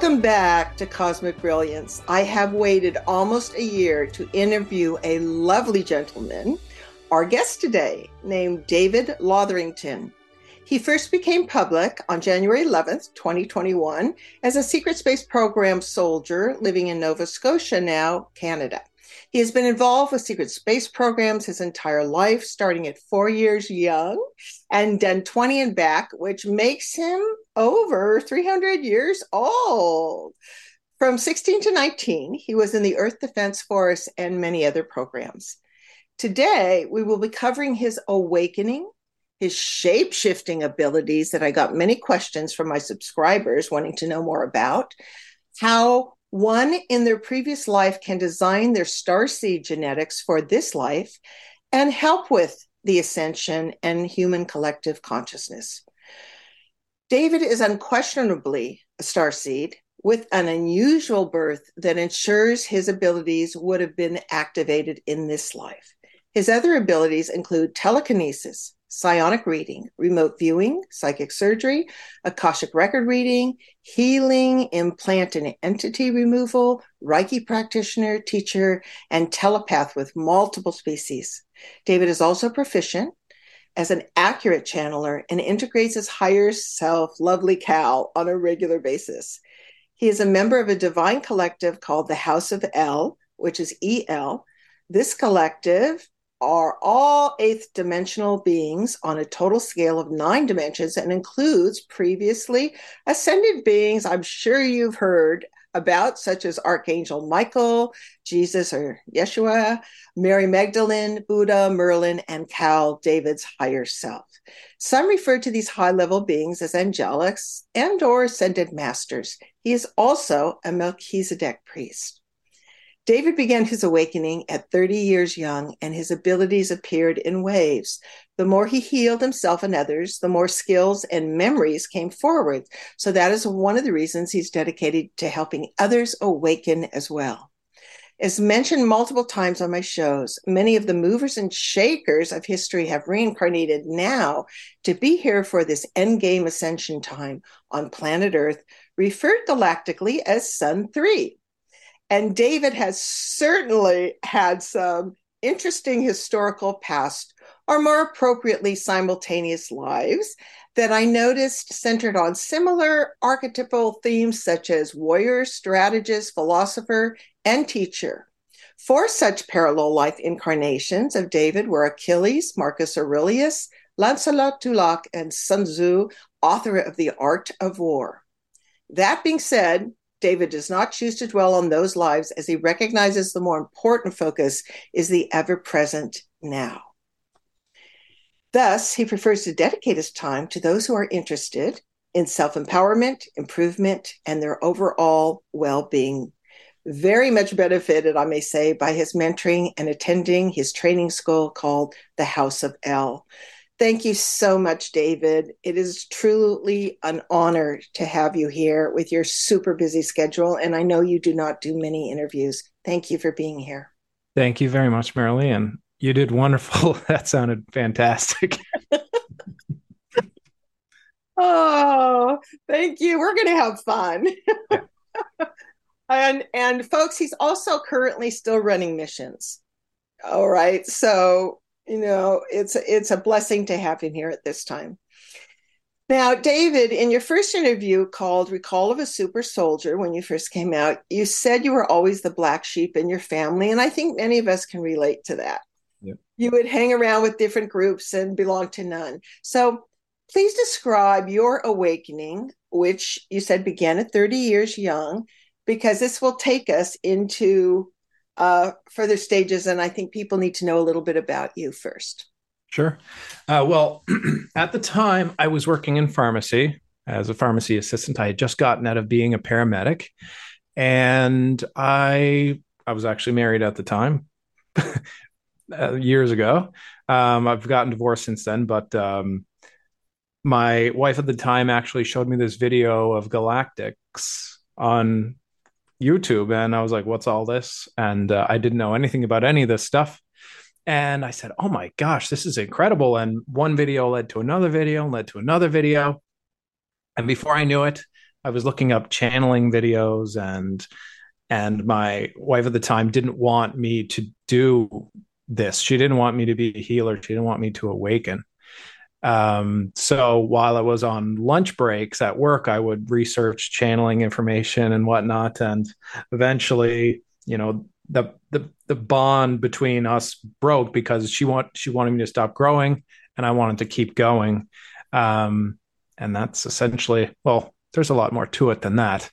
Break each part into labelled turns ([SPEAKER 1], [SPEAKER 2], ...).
[SPEAKER 1] Welcome back to Cosmic Brilliance. I have waited almost a year to interview a lovely gentleman, our guest today, named David Lotherington. He first became public on January 11th, 2021, as a secret space program soldier living in Nova Scotia, now Canada. He has been involved with secret space programs his entire life, starting at four years young and done 20 and back, which makes him over 300 years old. From 16 to 19, he was in the Earth Defense Force and many other programs. Today, we will be covering his awakening, his shape shifting abilities that I got many questions from my subscribers wanting to know more about, how one in their previous life can design their star seed genetics for this life and help with the ascension and human collective consciousness. David is unquestionably a star seed with an unusual birth that ensures his abilities would have been activated in this life. His other abilities include telekinesis, psionic reading, remote viewing, psychic surgery, Akashic record reading, healing, implant and entity removal, Reiki practitioner, teacher, and telepath with multiple species. David is also proficient as an accurate channeler and integrates his higher self, lovely Kal, on a regular basis. He is a member of a divine collective called the House of El, which is EL. This collective are all eighth dimensional beings on a total scale of nine dimensions and includes previously ascended beings I'm sure you've heard about, such as Archangel Michael, Jesus or Yeshua, Mary Magdalene, Buddha, Merlin, and Kal, David's higher self. Some refer to these high level beings as angelics and or ascended masters. He is also a Melchizedek priest. David began his awakening at 30 years young, and his abilities appeared in waves. The more he healed himself and others, the more skills and memories came forward. So, that is one of the reasons he's dedicated to helping others awaken as well. As mentioned multiple times on my shows, many of the movers and shakers of history have reincarnated now to be here for this endgame ascension time on planet Earth, referred galactically as Sol 3. And David has certainly had some interesting historical past, or more appropriately, simultaneous lives that I noticed centered on similar archetypal themes such as warrior, strategist, philosopher, and teacher. Four such parallel life incarnations of David were Achilles, Marcus Aurelius, Lancelot du Lac, and Sun Tzu, author of The Art of War. That being said, David does not choose to dwell on those lives as he recognizes the more important focus is the ever present now. Thus, he prefers to dedicate his time to those who are interested in self empowerment, improvement, and their overall well being. Very much benefited, I may say, by his mentoring and attending his training school called the House of El. Thank you so much, David. It is truly an honor to have you here with your super busy schedule. And I know you do not do many interviews. Thank you for being here.
[SPEAKER 2] Thank you very much, Marilee. And you did wonderful. that sounded fantastic.
[SPEAKER 1] oh, thank you. We're going to have fun. and and folks, he's also currently still running missions. All right. So you know it's it's a blessing to have him here at this time. Now david in your first interview called recall of a super soldier when you first came out you said you were always the black sheep in your family and i think many of us can relate to that. Yep. you would hang around with different groups and belong to none. So please describe your awakening which you said began at 30 years young because this will take us into uh, further stages. And I think people need to know a little bit about you first.
[SPEAKER 2] Sure. Uh, well, at the time, I was working in pharmacy as a pharmacy assistant. I had just gotten out of being a paramedic, and I I was actually married at the time, uh, years ago. Um, I've gotten divorced since then, but um, my wife at the time actually showed me this video of galactics on YouTube, and I was like, "What's all this?" And uh, I didn't know anything about any of this stuff. And I said, "Oh my gosh, this is incredible!" And one video led to another video, led to another video, and before I knew it, I was looking up channeling videos and and my wife at the time didn't want me to do this. She didn't want me to be a healer. She didn't want me to awaken. Um, so while I was on lunch breaks at work, I would research channeling information and whatnot. And eventually, you know, the the the bond between us broke because she want she wanted me to stop growing and I wanted to keep going. Um, and that's essentially well, there's a lot more to it than that.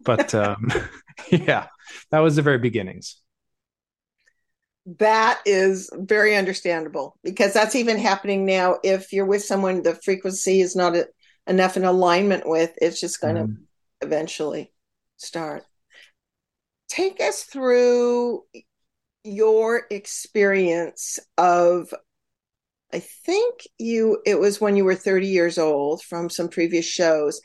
[SPEAKER 2] But um, yeah, that was the very beginnings
[SPEAKER 1] that is very understandable because that's even happening now. If you're with someone the frequency is not a, enough in alignment with, it's just going mm. to eventually start. Take us through your experience of I think you it was when you were 30 years old from some previous shows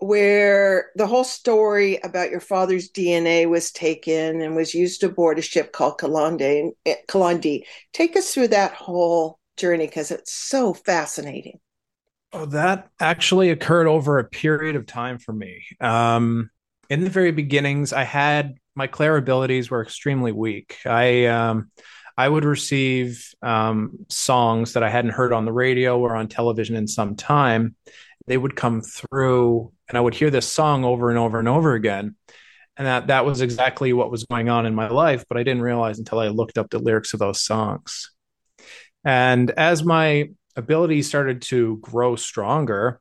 [SPEAKER 1] where the whole story about your father's DNA was taken and was used aboard a ship called Kalandi. Kalandi. Take us through that whole journey because it's so fascinating.
[SPEAKER 2] Oh, that actually occurred over a period of time for me. Um, in the very beginnings, I had my clair abilities were extremely weak. I um, I would receive um, songs that I hadn't heard on the radio or on television in some time. They would come through and I would hear this song over and over and over again. And that that was exactly what was going on in my life, but I didn't realize until I looked up the lyrics of those songs. And as my ability started to grow stronger,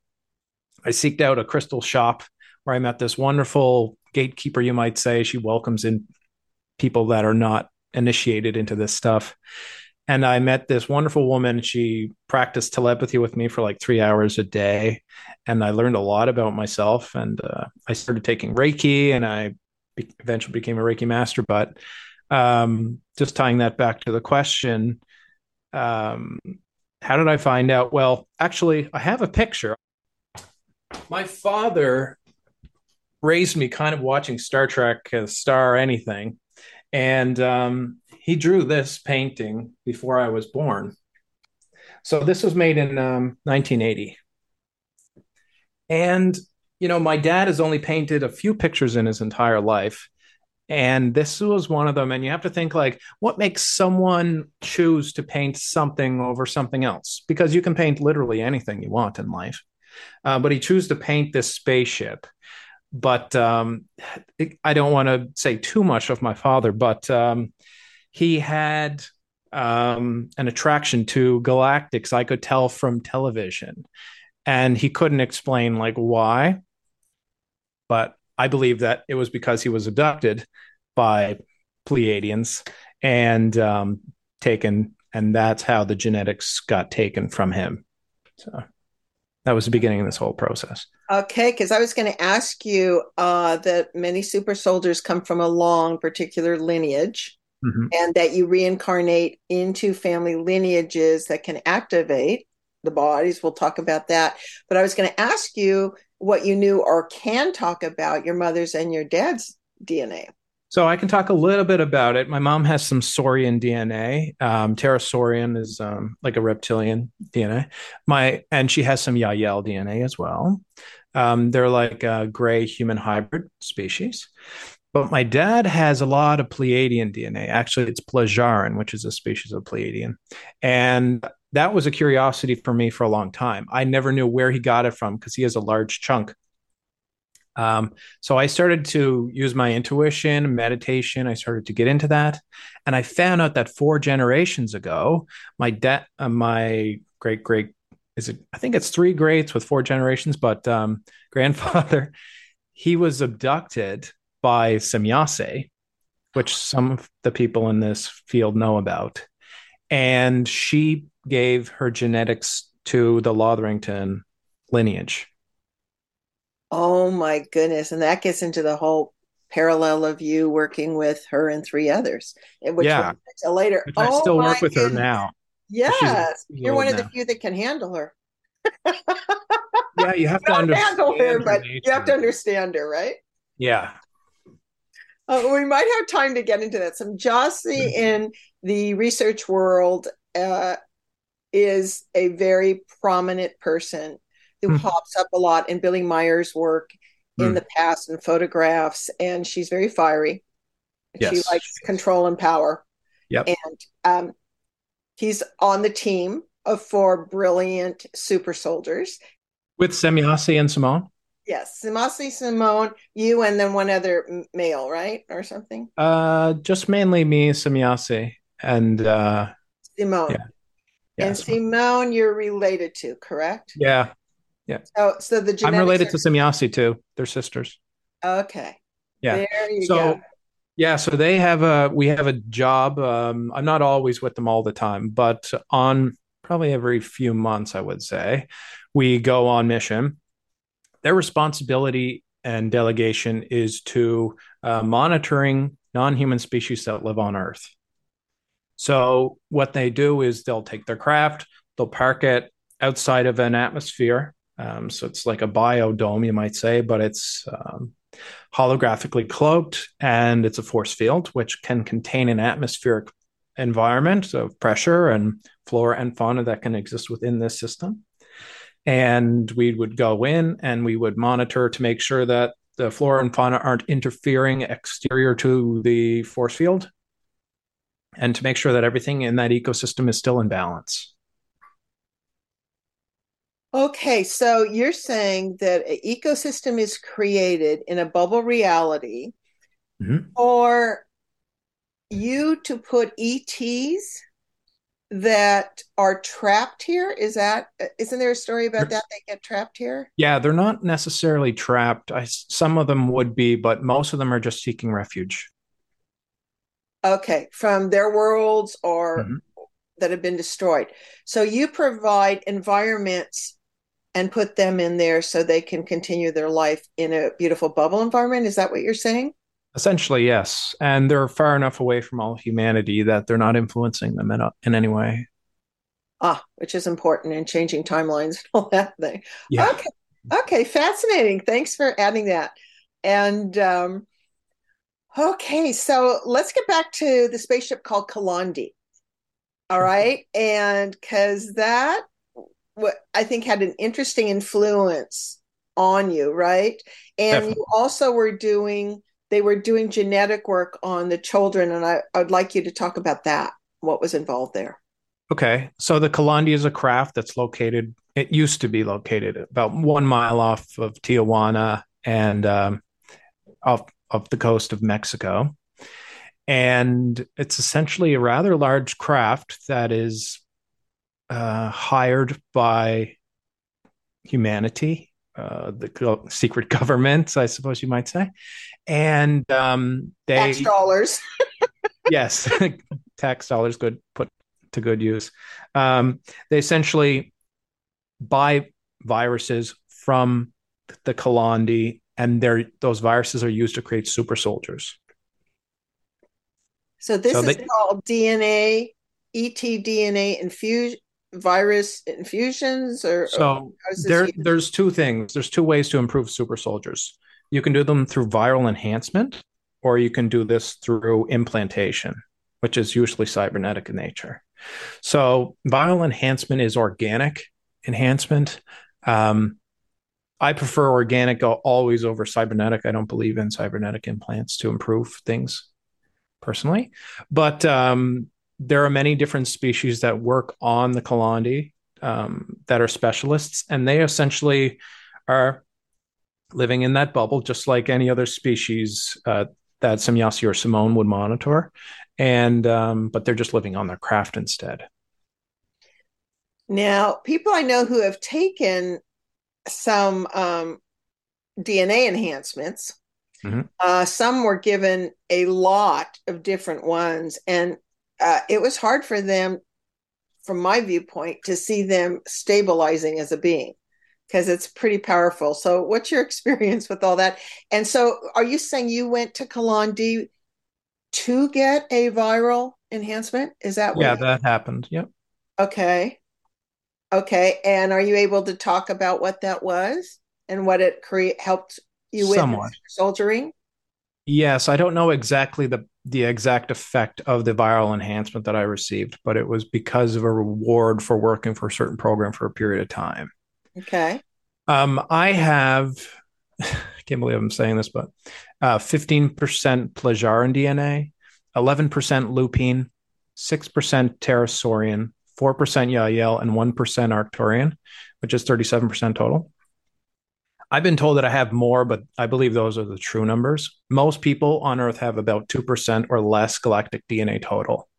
[SPEAKER 2] I seeked out a crystal shop where I met this wonderful gatekeeper, you might say. She welcomes in people that are not initiated into this stuff and I met this wonderful woman. She practiced telepathy with me for like three hours a day, and I learned a lot about myself. And uh, I started taking Reiki, and I be- eventually became a Reiki master. But um, just tying that back to the question, um, how did I find out? Well, actually, I have a picture. My father raised me kind of watching Star Trek, Star anything, and um, he drew this painting before I was born. So this was made in um, 1980. And, you know, my dad has only painted a few pictures in his entire life. And this was one of them. And you have to think, like, what makes someone choose to paint something over something else? Because you can paint literally anything you want in life. Uh, but he chose to paint this spaceship but um, I don't want to say too much of my father, but um, he had um, an attraction to galactics. I could tell from television, and he couldn't explain like why. But I believe that it was because he was abducted by Pleiadians and um, taken, and that's how the genetics got taken from him. So that was the beginning of this whole process.
[SPEAKER 1] Okay, because I was going to ask you uh, that many super soldiers come from a long particular lineage mm-hmm. and that you reincarnate into family lineages that can activate the bodies. We'll talk about that. But I was going to ask you what you knew or can talk about your mother's and your dad's DNA.
[SPEAKER 2] So I can talk a little bit about it. My mom has some Saurian DNA. Um, Saurian is um, like a reptilian DNA. My and she has some Yahyel DNA as well. Um, they're like a gray human hybrid species. But my dad has a lot of Pleiadian DNA. Actually, it's Plejarin, which is a species of Pleiadian. And that was a curiosity for me for a long time. I never knew where he got it from because he has a large chunk. Um, so I started to use my intuition, meditation. I started to get into that, and I found out that four generations ago, my dad, uh, my great great, is it? I think it's three greats with four generations, but um, grandfather, he was abducted by Semjase, which ah. some of the people in this field know about. And she gave her genetics to the Lotherington lineage.
[SPEAKER 1] Oh my goodness. And that gets into the whole parallel of you working with her and three others, eh, which
[SPEAKER 2] yeah.
[SPEAKER 1] we'll later.
[SPEAKER 2] Which I oh still work with goodness. her now.
[SPEAKER 1] Yes. You're one of the few that can handle her.
[SPEAKER 2] yeah, you have to understand
[SPEAKER 1] handle her, but you have to understand her, right?
[SPEAKER 2] Yeah.
[SPEAKER 1] Uh, we might have time to get into that. Semjase mm-hmm. in the research world uh, is a very prominent person who mm-hmm. pops up a lot in Billy Meier's work. in the past in photographs, and she's very fiery.
[SPEAKER 2] Yes.
[SPEAKER 1] She likes control and power.
[SPEAKER 2] Yep.
[SPEAKER 1] And um, he's on the team of four brilliant super soldiers.
[SPEAKER 2] With Semjase and Simone?
[SPEAKER 1] Yes, Semjase, Simone, you, and then one other male, right, or something.
[SPEAKER 2] Uh, just mainly me, Semjase, and uh,
[SPEAKER 1] Simone.
[SPEAKER 2] Yeah. yeah,
[SPEAKER 1] and
[SPEAKER 2] Simone.
[SPEAKER 1] Simone, you're related to, correct?
[SPEAKER 2] yeah. Yeah.
[SPEAKER 1] So, so the
[SPEAKER 2] I'm related
[SPEAKER 1] are-
[SPEAKER 2] to Semjase too. They're sisters.
[SPEAKER 1] Okay.
[SPEAKER 2] Yeah.
[SPEAKER 1] There you
[SPEAKER 2] so
[SPEAKER 1] go.
[SPEAKER 2] yeah so they have a we have a job um, i'm not always with them all the time but on probably every few months i would say we go on mission their responsibility and delegation is to uh, monitoring non-human species that live on earth. So what they do is they'll take their craft they'll park it outside of an atmosphere. Um, so it's like a biodome you might say but it's um, holographically cloaked and it's a force field which can contain an atmospheric environment of pressure and flora and fauna that can exist within this system and we would go in and we would monitor to make sure that the flora and fauna aren't interfering exterior to the force field and to make sure that everything in that ecosystem is still in balance
[SPEAKER 1] Okay, so you're saying that an ecosystem is created in a bubble reality
[SPEAKER 2] Mhm.
[SPEAKER 1] for you to put ETs that are trapped here. Is that isn't there a story about that? They get trapped here?
[SPEAKER 2] yeah they're not necessarily trapped I, some of them would be but most of them are just seeking refuge
[SPEAKER 1] Okay, from their worlds or
[SPEAKER 2] Mhm.
[SPEAKER 1] that have been destroyed. So you provide environments and put them in there so they can continue their life in a beautiful bubble environment. Is that what you're saying?
[SPEAKER 2] Essentially, yes. And they're far enough away from all humanity that they're not influencing them in, a, in any way.
[SPEAKER 1] Ah, which is important in changing timelines and all that thing.
[SPEAKER 2] Yeah.
[SPEAKER 1] Okay. Okay, fascinating. Thanks for adding that. And um, okay, so let's get back to the spaceship called Kalandi. All right, and because that what I think had an interesting influence on you, right? And
[SPEAKER 2] Definitely.
[SPEAKER 1] you also were doing they were doing genetic work on the children, and I, I'd like you to talk about that. What was involved there?
[SPEAKER 2] Okay. So the Kalandi is a craft that's located, it used to be located about one mile off of Tijuana and um, off, off the coast of Mexico. And it's essentially a rather large craft that is uh, hired by humanity, uh, the secret government, I suppose you might say. And um, they
[SPEAKER 1] Tax dollars.
[SPEAKER 2] yes, tax dollars good put to good use. Um, they essentially buy viruses from the Kalandi, and they're, those viruses are used to create super soldiers.
[SPEAKER 1] So this
[SPEAKER 2] So
[SPEAKER 1] is
[SPEAKER 2] they-
[SPEAKER 1] called DNA, etDNA infusion, virus infusions, or
[SPEAKER 2] So
[SPEAKER 1] this
[SPEAKER 2] there, there's two things. There's two ways to improve super soldiers. You can do them through viral enhancement, or you can do this through implantation, which is usually cybernetic in nature. So viral enhancement is organic enhancement. Um, I prefer organic always over cybernetic. I don't believe in cybernetic implants to improve things personally, but um, there are many different species that work on the Kalandi um, that are specialists, and they essentially are living in that bubble just like any other species uh, that Semjase or Simone would monitor, and um, but they're just living on their craft instead.
[SPEAKER 1] Now, people I know who have taken some um, DNA enhancements,
[SPEAKER 2] Mhm.
[SPEAKER 1] uh, some were given a lot of different ones, and uh, it was hard for them, from my viewpoint, to see them stabilizing as a being because it's pretty powerful. So, what's your experience with all that? And so, are you saying you went to Kalandi to get a viral enhancement? Is that what
[SPEAKER 2] Yeah, that happened. Yep.
[SPEAKER 1] Okay. Okay. And are you able to talk about what that was and what it create helped you with
[SPEAKER 2] Somewhat.
[SPEAKER 1] soldiering?
[SPEAKER 2] Yes, I don't know exactly the the exact effect of the viral enhancement that I received, but it was because of a reward for working for a certain program for a period of time.
[SPEAKER 1] Okay.
[SPEAKER 2] Um, I have I can't believe I'm saying this, but uh, 15% Plejarin DNA, 11% lupine, 6% pterosaurian, 4% Yahyel, and 1% Arcturian, which is 37% total. I've been told that I have more, but I believe those are the true numbers. Most people on Earth have about 2% or less galactic DNA total.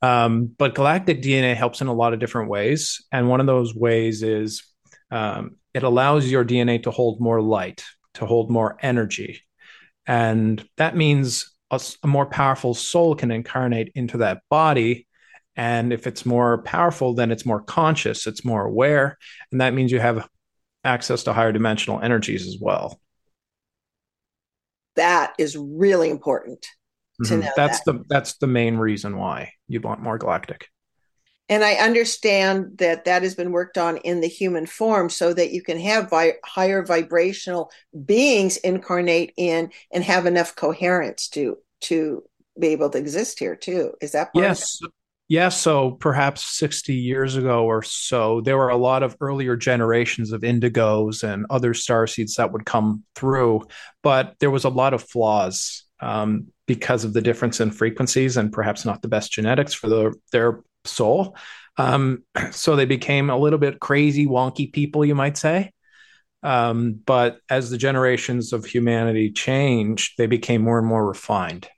[SPEAKER 2] Um, but galactic DNA helps in a lot of different ways. And one of those ways is um, it allows your DNA to hold more light, to hold more energy. And that means a, a more powerful soul can incarnate into that body. And if it's more powerful, then it's more conscious, it's more aware. And that means you have access to higher dimensional energies as well.
[SPEAKER 1] That is really important to mm-hmm. know.
[SPEAKER 2] That's
[SPEAKER 1] that.
[SPEAKER 2] the that's the main reason why you want more galactic.
[SPEAKER 1] And I understand that that has been worked on in the human form so that you can have vi- higher vibrational beings incarnate in and have enough coherence to to be able to exist here too. Is that
[SPEAKER 2] yes? Yeah, so perhaps 60 years ago or so, there were a lot of earlier generations of indigos and other star seeds that would come through, but there was a lot of flaws um, because of the difference in frequencies and perhaps not the best genetics for the, their soul. Um, so they became a little bit crazy, wonky people, you might say. Um, but as the generations of humanity changed, they became more and more refined.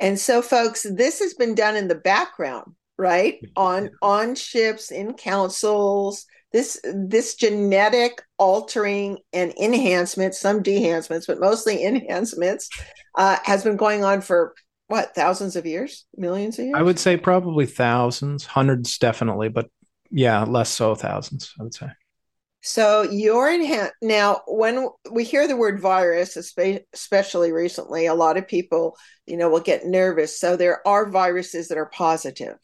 [SPEAKER 1] And so, folks, this has been done in the background, right? On on ships, in councils. This this genetic altering and enhancement, some dehancements, but mostly enhancements, uh, has been going on for what thousands of years, millions of years.
[SPEAKER 2] I would say probably thousands, hundreds, definitely, but yeah, less so thousands. I would say.
[SPEAKER 1] So you're in now. When we hear the word virus, especially recently, a lot of people, you know, will get nervous. So there are viruses that are positive.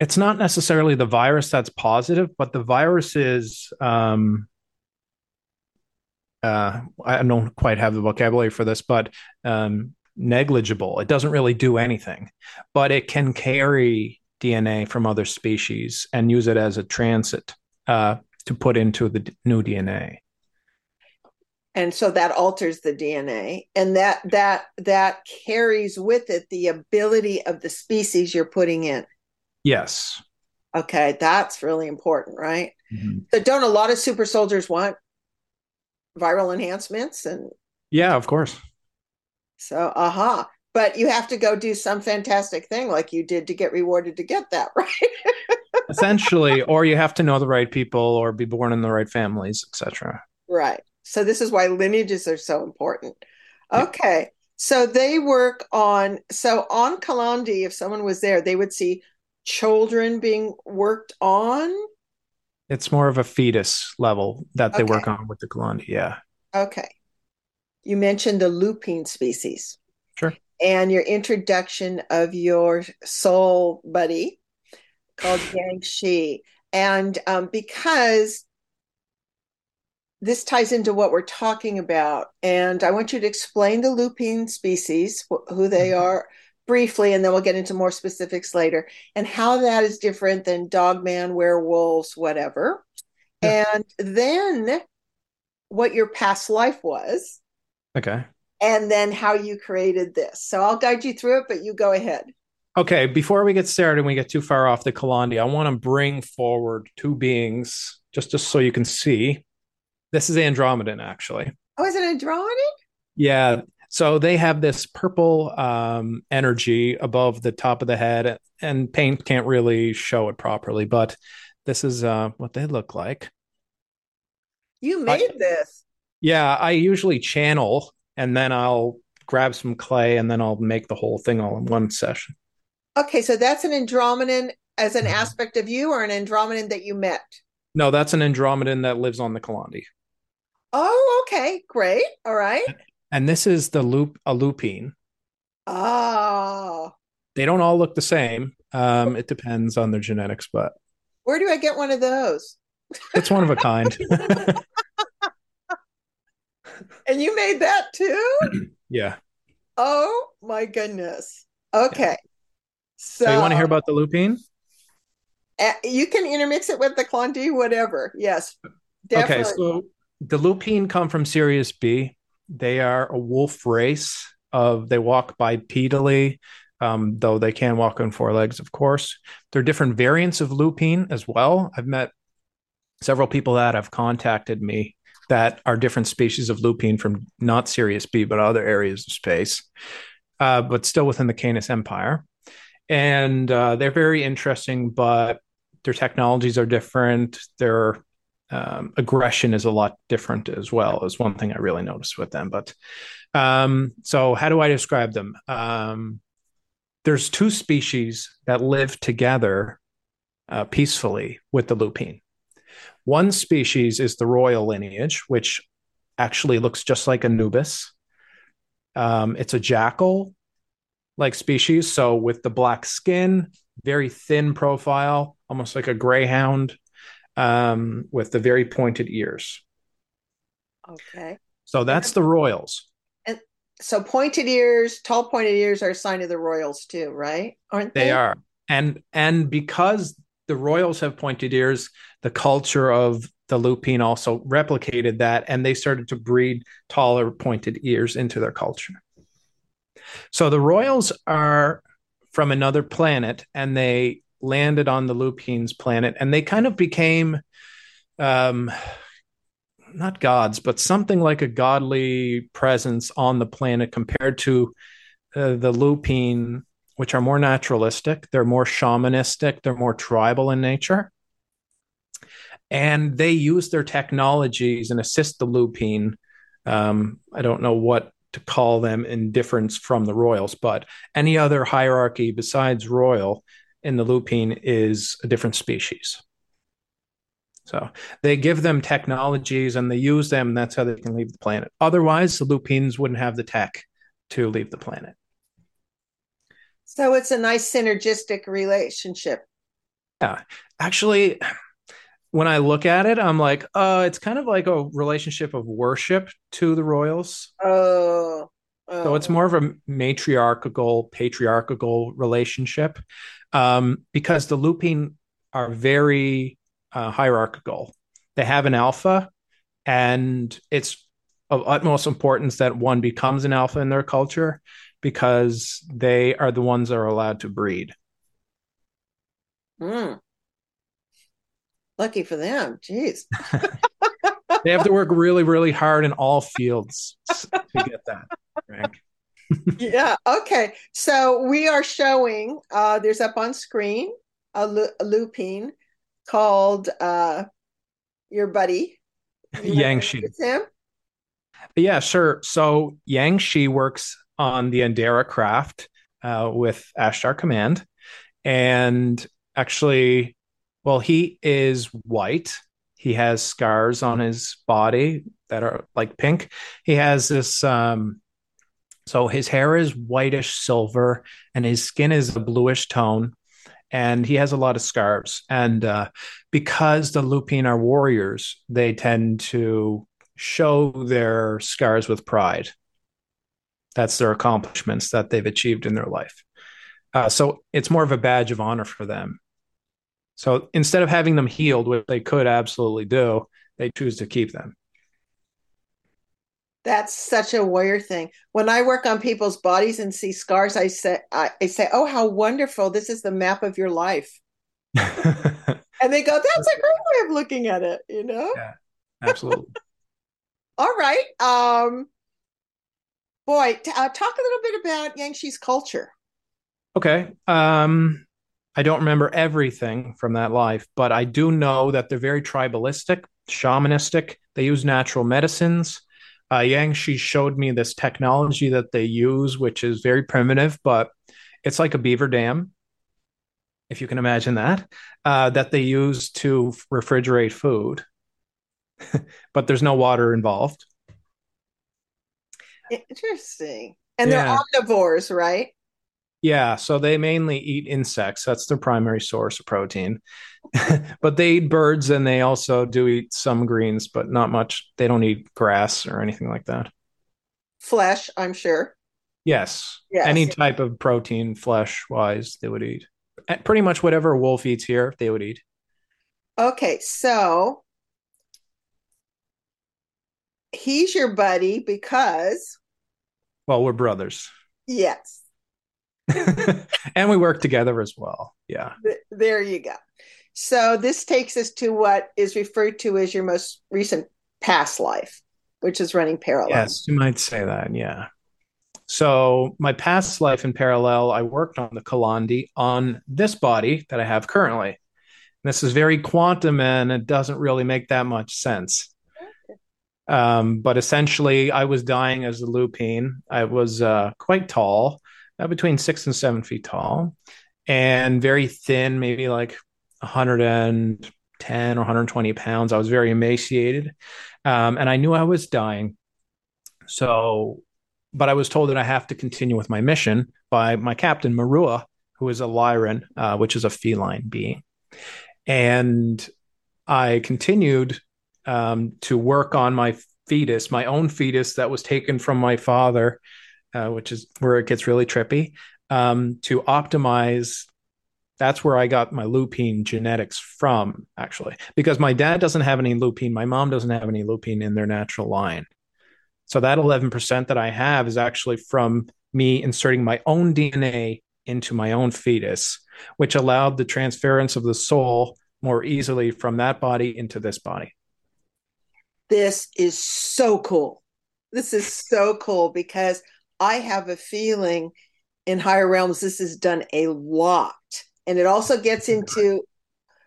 [SPEAKER 2] It's not necessarily the virus that's positive, but the virus is. Um, uh, I don't quite have the vocabulary for this, but um, negligible. It doesn't really do anything, but it can carry DNA from other species and use it as a transit. Uh, to put into the new DNA.
[SPEAKER 1] And so that alters the DNA and that that that carries with it the ability of the species you're putting in.
[SPEAKER 2] Yes.
[SPEAKER 1] Okay, that's really important, right? Mm-hmm. So don't a lot of super soldiers want viral enhancements and
[SPEAKER 2] Yeah, of course.
[SPEAKER 1] So, aha. Uh-huh. But you have to go do some fantastic thing like you did to get rewarded to get that, right?
[SPEAKER 2] essentially or you have to know the right people or be born in the right families etc
[SPEAKER 1] right so this is why lineages are so important okay yeah. so they work on so on kalandi if someone was there they would see children being worked on
[SPEAKER 2] it's more of a fetus level that they okay. work on with the kalandi yeah
[SPEAKER 1] okay you mentioned the lupine species
[SPEAKER 2] sure
[SPEAKER 1] and your introduction of your soul buddy called Yang Shi. And um, because this ties into what we're talking about, and I want you to explain the lupine species, wh- who they mm-hmm. are briefly, and then we'll get into more specifics later, and how that is different than dogman, werewolves, whatever. Yeah. And then what your past life was.
[SPEAKER 2] Okay.
[SPEAKER 1] And then how you created this. So I'll guide you through it, but you go ahead.
[SPEAKER 2] Okay, before we get started and we get too far off the Kalandi, I want to bring forward two beings just, just so you can see. This is Andromedan, actually.
[SPEAKER 1] Oh, is it Andromedan?
[SPEAKER 2] Yeah. So they have this purple um, energy above the top of the head, and paint can't really show it properly, but this is uh, what they look like.
[SPEAKER 1] You made I, this.
[SPEAKER 2] Yeah, I usually channel and then I'll grab some clay and then I'll make the whole thing all in one session.
[SPEAKER 1] Okay, so that's an Andromedan as an mm-hmm. aspect of you or an Andromedan that you met?
[SPEAKER 2] No, that's an Andromedan that lives on the Kalandi.
[SPEAKER 1] Oh, okay, great. All right.
[SPEAKER 2] And this is the loop a lupine.
[SPEAKER 1] Oh.
[SPEAKER 2] They don't all look the same. Um, it depends on their genetics, but
[SPEAKER 1] where do I get one of those?
[SPEAKER 2] It's one of a kind.
[SPEAKER 1] and you made that too?
[SPEAKER 2] yeah.
[SPEAKER 1] Oh my goodness. Okay.
[SPEAKER 2] So, so you want to hear about the lupine?
[SPEAKER 1] Uh, you can intermix it with the Kalandi, whatever. Yes,
[SPEAKER 2] definitely. Okay, so the lupine come from Sirius B. They are a wolf race of they walk bipedally, um, though they can walk on four legs, of course. There are different variants of lupine as well. I've met several people that have contacted me that are different species of lupine from not Sirius B, but other areas of space, uh, but still within the Canis Empire. And uh, they're very interesting, but their technologies are different. Their um, aggression is a lot different as well, is one thing I really noticed with them. But um, so, how do I describe them? Um, there's two species that live together uh, peacefully with the lupine. One species is the royal lineage, which actually looks just like Anubis. Um, it's a jackal like species. So, with the black skin, very thin profile, almost like a greyhound, um, with the very pointed ears.
[SPEAKER 1] Okay.
[SPEAKER 2] So, that's the royals.
[SPEAKER 1] And so, pointed ears, tall pointed ears are a sign of the royals too, right? Aren't they?
[SPEAKER 2] They are. And and because the royals have pointed ears, the culture of the lupine also replicated that and they started to breed taller pointed ears into their culture. So the royals are from another planet and they landed on the lupine's planet and they kind of became um not gods but something like a godly presence on the planet compared to uh, the lupine which are more naturalistic they're more shamanistic they're more tribal in nature and they use their technologies and assist the lupine um, i don't know what to call them in difference from the royals, but any other hierarchy besides royal in the lupine is a different species. So they give them technologies and they use them. And that's how they can leave the planet. Otherwise, the lupines wouldn't have the tech to leave the planet.
[SPEAKER 1] So it's a nice synergistic relationship.
[SPEAKER 2] Yeah. Actually, when I look at it, I'm like, uh, it's kind of like a relationship of worship to the royals.
[SPEAKER 1] Oh.
[SPEAKER 2] oh. So it's more of a matriarchal, patriarchal relationship um, because the lupine are very uh, hierarchical. They have an alpha, and it's of utmost importance that one becomes an alpha in their culture because they are the ones that are allowed to breed.
[SPEAKER 1] Hmm. Lucky for them. Jeez.
[SPEAKER 2] they have to work really, really hard in all fields to get that rank.
[SPEAKER 1] yeah. Okay. So we are showing, uh, there's up on screen a, a lupine called uh, your buddy.
[SPEAKER 2] Yang Shi.
[SPEAKER 1] Him?
[SPEAKER 2] Yeah, sure. So Yang Shi works on the Andera craft uh, with Ashtar Command. And actually, well, he is white. He has scars on his body that are like pink. He has this um so his hair is whitish silver and his skin is a bluish tone and he has a lot of scars and uh, because the lupine are warriors they tend to show their scars with pride that's their accomplishments that they've achieved in their life uh, so it's more of a badge of honor for them so instead of having them healed, which they could absolutely do, they choose to keep them.
[SPEAKER 1] That's such a warrior thing. When I work on people's bodies and see scars, I say, I, I say, "Oh, how wonderful! This is the map of your life." and they go, "That's a great way of looking at it," you know?
[SPEAKER 2] Yeah, absolutely.
[SPEAKER 1] All right, um, boy, uh, talk a little bit about Yangshi's culture.
[SPEAKER 2] Okay. Um, I don't remember everything from that life, but I do know that they're very tribalistic, shamanistic. They use natural medicines. Uh, Yang Shi showed me this technology that they use, which is very primitive, but it's like a beaver dam, if you can imagine that, uh, that they use to refrigerate food. but there's no water involved.
[SPEAKER 1] Interesting. And yeah. they're omnivores, right?
[SPEAKER 2] Yeah, so they mainly eat insects. That's their primary source of protein. but they eat birds and they also do eat some greens, but not much. They don't eat grass or anything like that.
[SPEAKER 1] Flesh, I'm sure.
[SPEAKER 2] Yes. yes. Any type of protein, flesh wise, they would eat. Pretty much whatever a wolf eats here, they would eat.
[SPEAKER 1] Okay, so he's your buddy because
[SPEAKER 2] well, we're brothers.
[SPEAKER 1] Yes.
[SPEAKER 2] and we work together as well. Yeah.
[SPEAKER 1] There you go. So this takes us to what is referred to as your most recent past life, which is running parallel.
[SPEAKER 2] Yes, you might say that. Yeah. So my past life in parallel, I worked on the Kalandi on this body that I have currently. This is very quantum and it doesn't really make that much sense. Um, but essentially, I was dying as a lupine. I was uh, quite tall, uh, between six and seven feet tall, and very thin, maybe like 110 or 120 pounds. I was very emaciated, um, and I knew I was dying. So, but I was told that I have to continue with my mission by my captain, Marua, who is a Lyran, uh, which is a feline being. And I continued um, to work on my fetus, my own fetus that was taken from my father, uh, which is where it gets really trippy, um, to optimize. That's where I got my lupine genetics from, actually, because my dad doesn't have any lupine, my mom doesn't have any lupine in their natural line. So that 11% that I have is actually from me inserting my own DNA into my own fetus, which allowed the transference of the soul more easily from that body into this body.
[SPEAKER 1] This is so cool. This is so cool because I have a feeling in higher realms this is done a lot. And it also gets into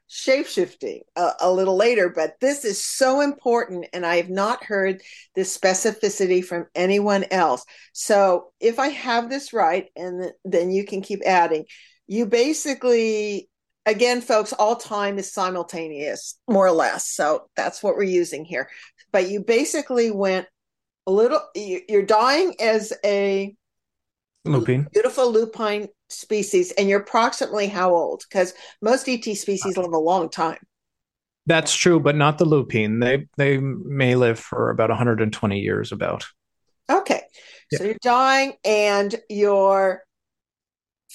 [SPEAKER 1] shapeshifting a, a little later, but this is so important. And I have not heard this specificity from anyone else. So if I have this right, and then you can keep adding, you basically again, folks, all time is simultaneous, more or less. So that's what we're using here. But you basically went a little, you're dying as a
[SPEAKER 2] lupine,
[SPEAKER 1] beautiful lupine species, and you're approximately how old? Because most ET species live a long time.
[SPEAKER 2] That's true, but not the lupine. They they may live for about 120 years. About.
[SPEAKER 1] Okay, yeah. so you're dying, and you're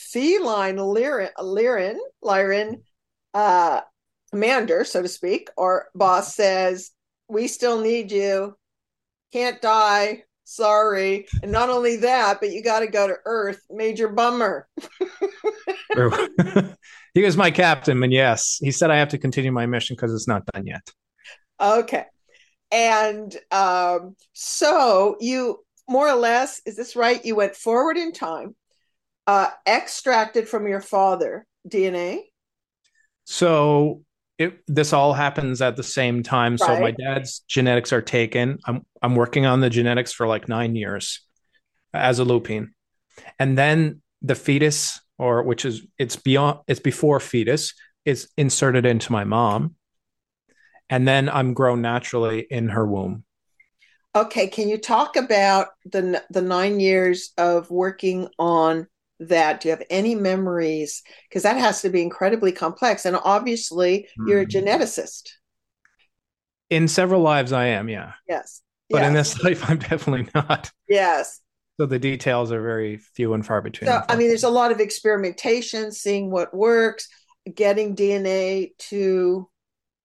[SPEAKER 1] feline Lyran, Lyran, Lyran uh, commander, so to speak, or boss says, "We still need you. Can't die. Sorry." And not only that, but you got to go to Earth. Major bummer.
[SPEAKER 2] he was my captain, and yes, he said I have to continue my mission because it's not done yet.
[SPEAKER 1] Okay, and um, so you more or less is this right? You went forward in time uh, extracted from your father DNA?
[SPEAKER 2] So it, this all happens at the same time. Right. So my dad's genetics are taken. I'm I'm working on the genetics for like nine years as a lupine, and then the fetus, or which is it's beyond it's before fetus, is inserted into my mom, and then I'm grown naturally in her womb.
[SPEAKER 1] Okay, can you talk about the the nine years of working on that? Do you have any memories? Because that has to be incredibly complex. And obviously, mm. you're a hmm. geneticist.
[SPEAKER 2] In several lives, I am, yeah.
[SPEAKER 1] Yes.
[SPEAKER 2] But
[SPEAKER 1] yes.
[SPEAKER 2] in this life, I'm definitely not.
[SPEAKER 1] Yes.
[SPEAKER 2] So the details are very few and far between.
[SPEAKER 1] So, I mean, there's a lot of experimentation, seeing what works, getting DNA to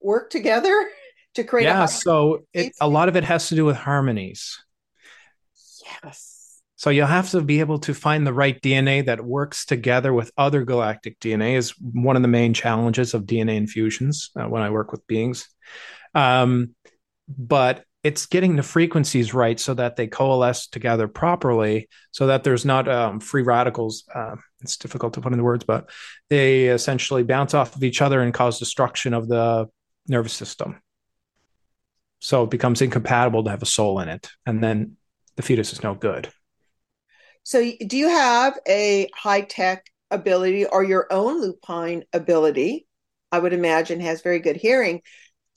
[SPEAKER 1] work together to create.
[SPEAKER 2] Yeah. So it, a lot of it has to do with harmonies.
[SPEAKER 1] Yes
[SPEAKER 2] so you'll have to be able to find the right DNA that works together with other galactic DNA is one of the main challenges of DNA infusions uh, when I work with beings. Um, but it's getting the frequencies right so that they coalesce together properly so that there's not um, free radicals. Uh, it's difficult to put into words, but they essentially bounce off of each other and cause destruction of the nervous system. So it becomes incompatible to have a soul in it. And then the fetus is no good.
[SPEAKER 1] So, do you have a high tech ability or your own lupine ability? I would imagine has very good hearing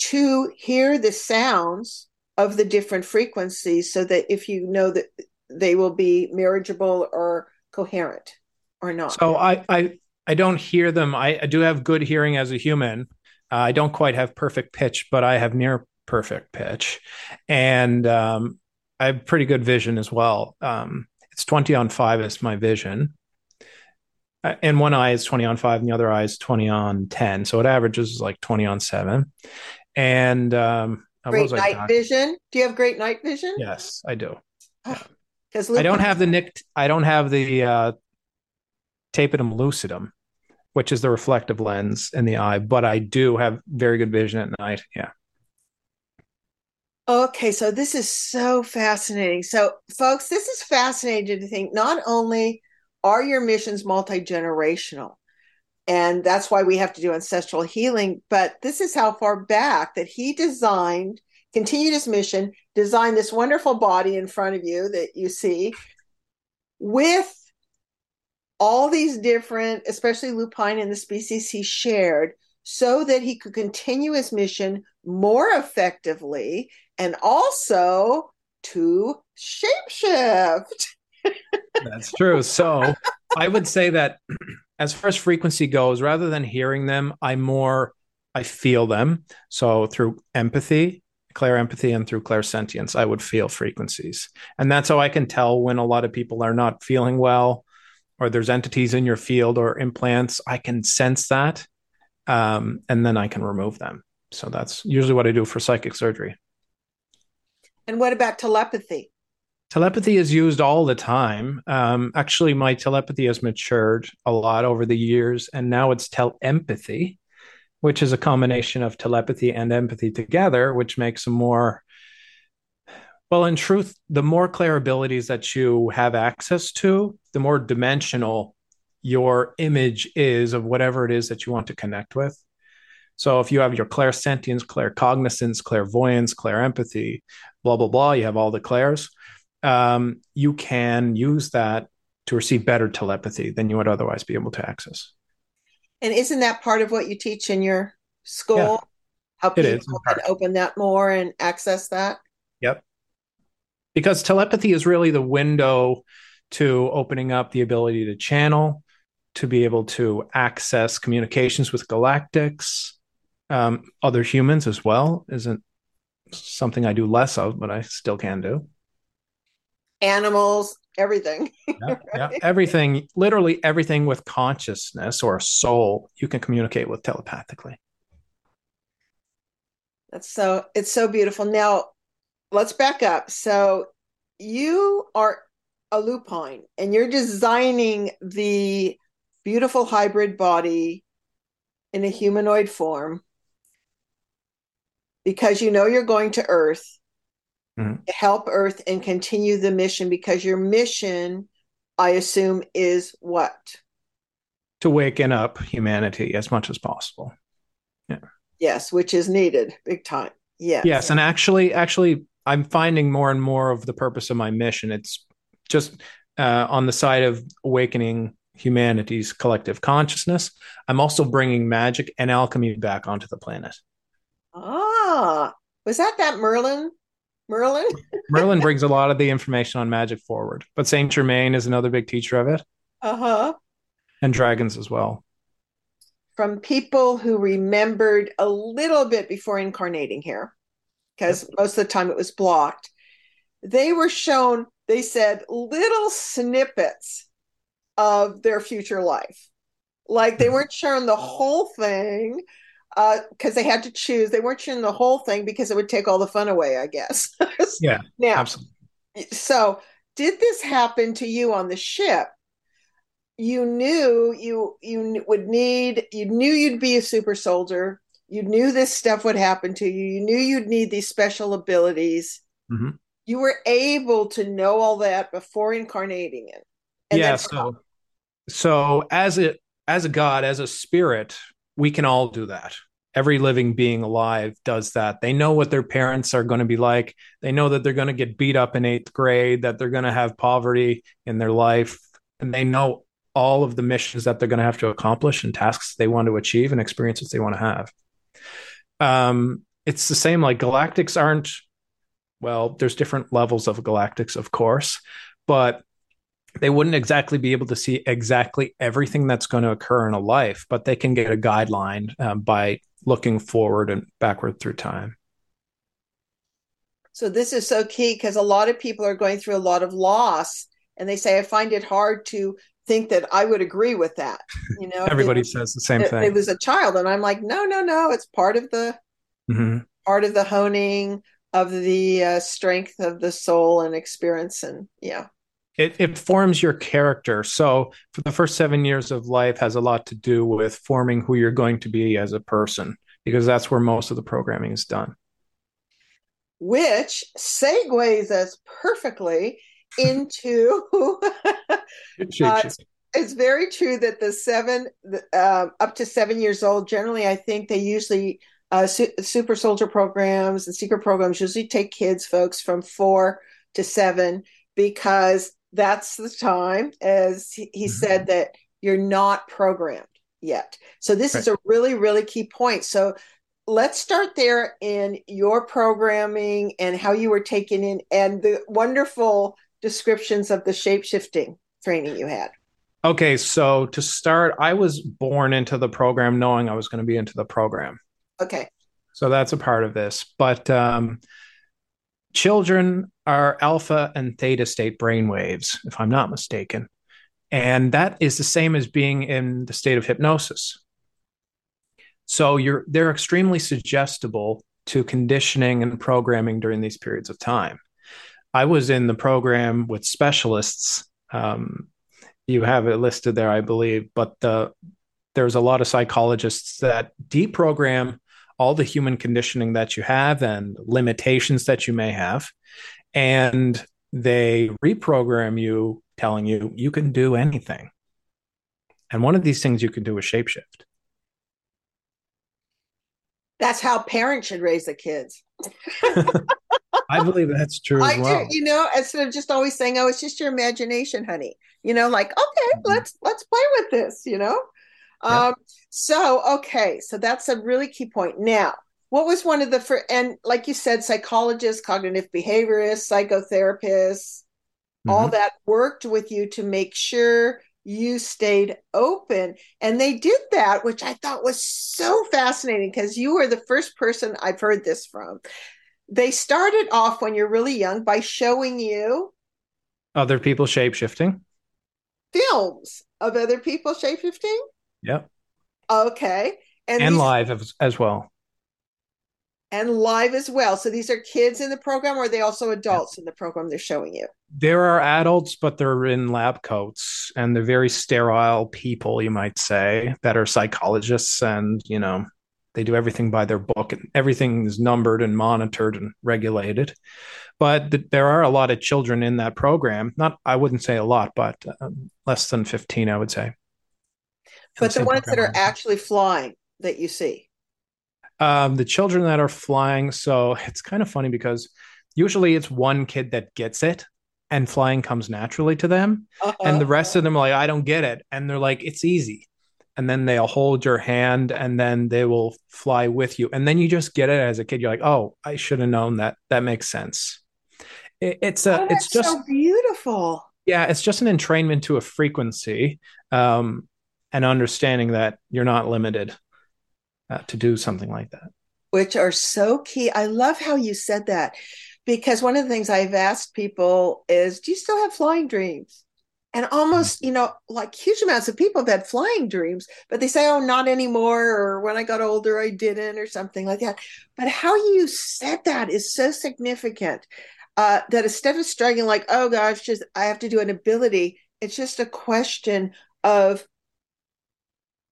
[SPEAKER 1] to hear the sounds of the different frequencies so that if you know that they will be marriageable or coherent or not.
[SPEAKER 2] So, I, I, I don't hear them. I, I do have good hearing as a human. Uh, I don't quite have perfect pitch, but I have near perfect pitch. And um, I have pretty good vision as well. Um, it's 20 on 5 is my vision and one eye is 20 on 5 and the other eye is 20 on 10 so it averages like 20 on 7 and um, Uh,
[SPEAKER 1] great night vision. Do you have great night vision?
[SPEAKER 2] Yes, I do.
[SPEAKER 1] Because
[SPEAKER 2] I don't have the nick. I don't have the uh, tapetum lucidum, which is the reflective lens in the eye, but I do have very good vision at night. Yeah.
[SPEAKER 1] Okay, so this is so fascinating. So, folks, this is fascinating to think not only are your missions multi generational, and that's why we have to do ancestral healing, but this is how far back that he designed, continued his mission, designed this wonderful body in front of you that you see with all these different, especially lupine and the species he shared, so that he could continue his mission more effectively and also to shapeshift.
[SPEAKER 2] That's true. So I would say that as far as frequency goes, rather than hearing them, I more I feel them. So through empathy, clair empathy, and through clairsentience, I would feel frequencies. And that's how I can tell when a lot of people are not feeling well or there's entities in your field or implants. I can sense that. Um, and then I can remove them. So that's usually what I do for psychic surgery.
[SPEAKER 1] And what about telepathy?
[SPEAKER 2] Telepathy is used all the time. Um, actually, my telepathy has matured a lot over the years, and now it's telempathy, which is a combination of telepathy and empathy together, which makes a more well, in truth, the more clear abilities that you have access to, the more dimensional your image is of whatever it is that you want to connect with. So if you have your clairsentience, claircognizance, clairvoyance, clairempathy, blah blah blah, you have all the clairs. Um, you can use that to receive better telepathy than you would otherwise be able to access.
[SPEAKER 1] And isn't that part of what you teach in your school? Yeah, How people can open that more and access that?
[SPEAKER 2] Yep. Because telepathy is really the window to opening up the ability to channel, to be able to access communications with galactics, um, other humans as well isn't something I do less of, but I still can do.
[SPEAKER 1] Animals, everything.
[SPEAKER 2] yeah, yeah, everything, literally everything with consciousness or a soul, you can communicate with telepathically.
[SPEAKER 1] That's so, it's so beautiful. Now, let's back up. So, you are a lupine and you're designing the beautiful hybrid body in a humanoid form because you know you're going to Earth mm-hmm. to help Earth and continue the mission because your mission, I assume, is what?
[SPEAKER 2] To waken up humanity as much as possible. Yeah.
[SPEAKER 1] Yes, which is needed big time. Yes.
[SPEAKER 2] Yes. And actually, actually, I'm finding more and more of the purpose of my mission. It's just uh, on the side of awakening humanity's collective consciousness. I'm also bringing magic and alchemy back onto the planet.
[SPEAKER 1] Ah, was that that Merlin? Merlin?
[SPEAKER 2] Merlin brings a lot of the information on magic forward, but Saint Germain is another big teacher of it.
[SPEAKER 1] Uh huh.
[SPEAKER 2] And dragons as well.
[SPEAKER 1] From people who remembered a little bit before incarnating here, because yep. most of the time it was blocked, they were shown, they said, little snippets of their future life. Like they hmm. weren't shown the whole thing because uh, they had to choose. They weren't shooting the whole thing because it would take all the fun away, I guess.
[SPEAKER 2] yeah,
[SPEAKER 1] now,
[SPEAKER 2] absolutely.
[SPEAKER 1] So, did this happen to you on the ship? You knew you you would need. You knew you'd be a super soldier. You knew this stuff would happen to you. You knew you'd need these special abilities. Mm-hmm. You were able to know all that before incarnating it.
[SPEAKER 2] yeah. So, so as a as a god, as a spirit, we can all do that. Every living being alive does that. They know what their parents are going to be like. They know that they're going to get beat up in eighth grade, that they're going to have poverty in their life. And they know all of the missions that they're going to have to accomplish and tasks they want to achieve and experiences they want to have. Um, it's the same like galactics aren't, well, there's different levels of galactics, of course, but they wouldn't exactly be able to see exactly everything that's going to occur in a life, but they can get a guideline um, by looking forward and backward through time.
[SPEAKER 1] So this is so key because a lot of people are going through a lot of loss, and they say I find it hard to think that I would agree with that. You know,
[SPEAKER 2] everybody says the same
[SPEAKER 1] it,
[SPEAKER 2] thing.
[SPEAKER 1] It was a child, and I'm like, no, no, no, it's part of the. Mm-hmm. part of the honing of the uh, strength of the soul and experience and yeah
[SPEAKER 2] it, it forms your character. So for the first seven years of life has a lot to do with forming who you're going to be as a person because that's where most of the programming is done.
[SPEAKER 1] Which segues us perfectly into uh, it's very true that the seven uh, up to seven years old generally i think they usually uh, su- super soldier programs and secret programs usually take kids folks from four to seven because that's the time as he mm-hmm. said that you're not programmed yet so this right. is a really really key point so let's start there in your programming and how you were taken in and the wonderful descriptions of the shape shifting training you had
[SPEAKER 2] okay so to start i was born into the program knowing i was going to be into the program
[SPEAKER 1] Okay.
[SPEAKER 2] So that's a part of this. But um, children are alpha and theta state brainwaves, if I'm not mistaken. And that is the same as being in the state of hypnosis. So you're they're extremely suggestible to conditioning and programming during these periods of time. I was in the program with specialists. Um, you have it listed there, I believe, but the, there's a lot of psychologists that deprogram all the human conditioning that you have and limitations that you may have. And they reprogram you, telling you you can do anything. And one of these things you can do is shapeshift.
[SPEAKER 1] That's how parents should raise their kids.
[SPEAKER 2] I believe that's true I well.
[SPEAKER 1] do. You know, instead of just always saying, "Oh, it's just your imagination, honey." You know, like, okay, mm-hmm. let's let's play with this. You know, um, so okay, so that's a really key point. Now, what was one of the for and like you said, psychologists, cognitive behaviorists, psychotherapists, mm-hmm. all that worked with you to make sure you stayed open. And they did that, which I thought was so fascinating because you were the first person I've heard this from. They started off when you're really young by showing you
[SPEAKER 2] other people shapeshifting
[SPEAKER 1] films of other people shapeshifting
[SPEAKER 2] Yep.
[SPEAKER 1] Okay.
[SPEAKER 2] And, and these, live as, as well.
[SPEAKER 1] And live as well. So these are kids in the program, or are they also adults in the program they're showing you?
[SPEAKER 2] There are adults, but they're in lab coats and they're very sterile people, you might say, that are psychologists and, you know, they do everything by their book and everything is numbered and monitored and regulated but th- there are a lot of children in that program not i wouldn't say a lot but um, less than 15 i would say
[SPEAKER 1] but the ones that are actually flying that you see.
[SPEAKER 2] Um, the children that are flying. So it's kind of funny because usually it's one kid that gets it and flying comes naturally to them. Uh-huh. And the rest of them are like, I don't get it. And they're like, it's easy. And then they'll hold your hand and then they will fly with you. And then you just get it as a kid. You're like, oh, I should have known that. That makes sense. It, it's a, oh, it's just so
[SPEAKER 1] beautiful.
[SPEAKER 2] Yeah, it's just an entrainment to a frequency. Um, and understanding that you're not limited uh, to do something like that.
[SPEAKER 1] Which are so key. I love how you said that because one of the things I've asked people is, do you still have flying dreams? And almost, mm-hmm. you know, like huge amounts of people have had flying dreams, but they say, oh, not anymore, or when I got older, I didn't, or something like that. But how you said that is so significant uh, that instead of struggling, like, oh gosh, just I have to do an ability, it's just a question of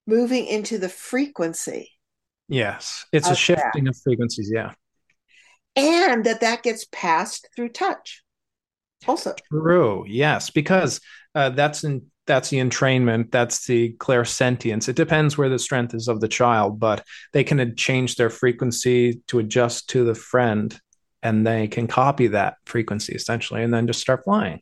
[SPEAKER 1] moving into the frequency.
[SPEAKER 2] Yes, it's a shifting that. of frequencies. Yeah,
[SPEAKER 1] and that that gets passed through touch. Also
[SPEAKER 2] true. Yes, because uh, that's in that's the entrainment that's the clairsentience it depends where the strength is of the child but they can change their frequency to adjust to the friend and they can copy that frequency essentially and then just start flying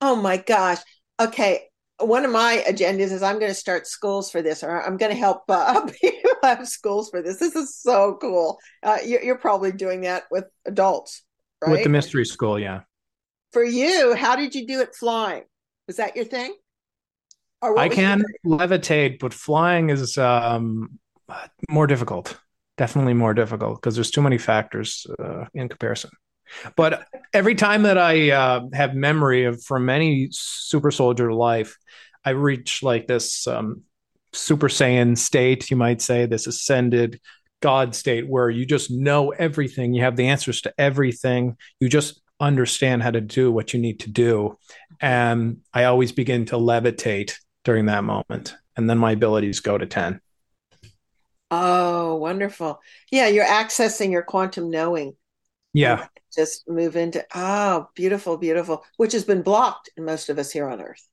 [SPEAKER 1] oh my gosh okay one of my agendas is I'm going to start schools for this, or I'm going to help uh, people have schools for this. This is so cool. Uh, you're, you're, probably doing that with adults, right?
[SPEAKER 2] With the mystery school, yeah.
[SPEAKER 1] For you, how did you do it flying? Was that your thing?
[SPEAKER 2] I can levitate, but flying is um, more difficult. Definitely more difficult because there's too many factors uh, in comparison. But every time that I uh, have memory of from any super soldier life, I reach like this um, super saiyan state, you might say, this ascended God state where you just know everything. You have the answers to everything. You just understand how to do what you need to do. And I always begin to levitate during that moment. And then my abilities go to 10.
[SPEAKER 1] Oh, wonderful. Yeah, you're accessing your quantum knowing.
[SPEAKER 2] Yeah.
[SPEAKER 1] Just move into, oh, beautiful, beautiful, which has been blocked in most of us here on Earth.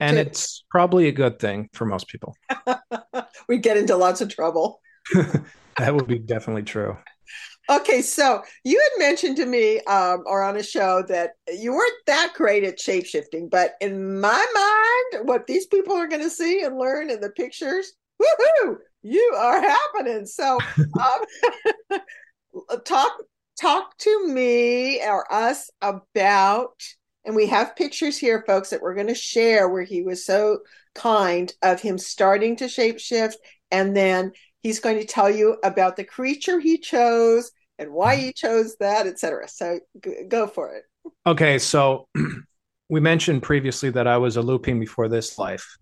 [SPEAKER 2] And it's probably a good thing for most people.
[SPEAKER 1] we get into lots of trouble.
[SPEAKER 2] that would be definitely true.
[SPEAKER 1] Okay, so you had mentioned to me um, or on a show that you weren't that great at shapeshifting, but in my mind, what these people are going to see and learn in the pictures, woohoo, you are happening. So, um, talk talk to me or us about, and we have pictures here, folks, that we're going to share where he was so kind of him starting to shapeshift and then He's going to tell you about the creature he chose and why he mm-hmm. chose that, etc. So g- go for it.
[SPEAKER 2] Okay, so we mentioned previously that I was a lupine before this life.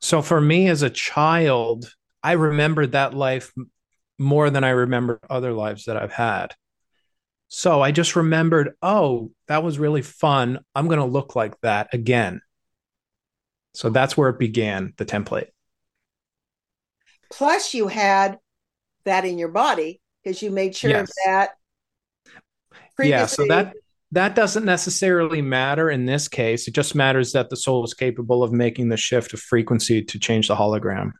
[SPEAKER 2] So for me as a child, I remembered that life more than I remember other lives that I've had. So I just remembered, oh, that was really fun. I'm going to look like that again. So that's where it began, the template.
[SPEAKER 1] Plus, you had that in your body because you made sure yes. of that.
[SPEAKER 2] Previously. Yeah, so that that doesn't necessarily matter in this case. It just matters that the soul is capable of making the shift of frequency to change the hologram.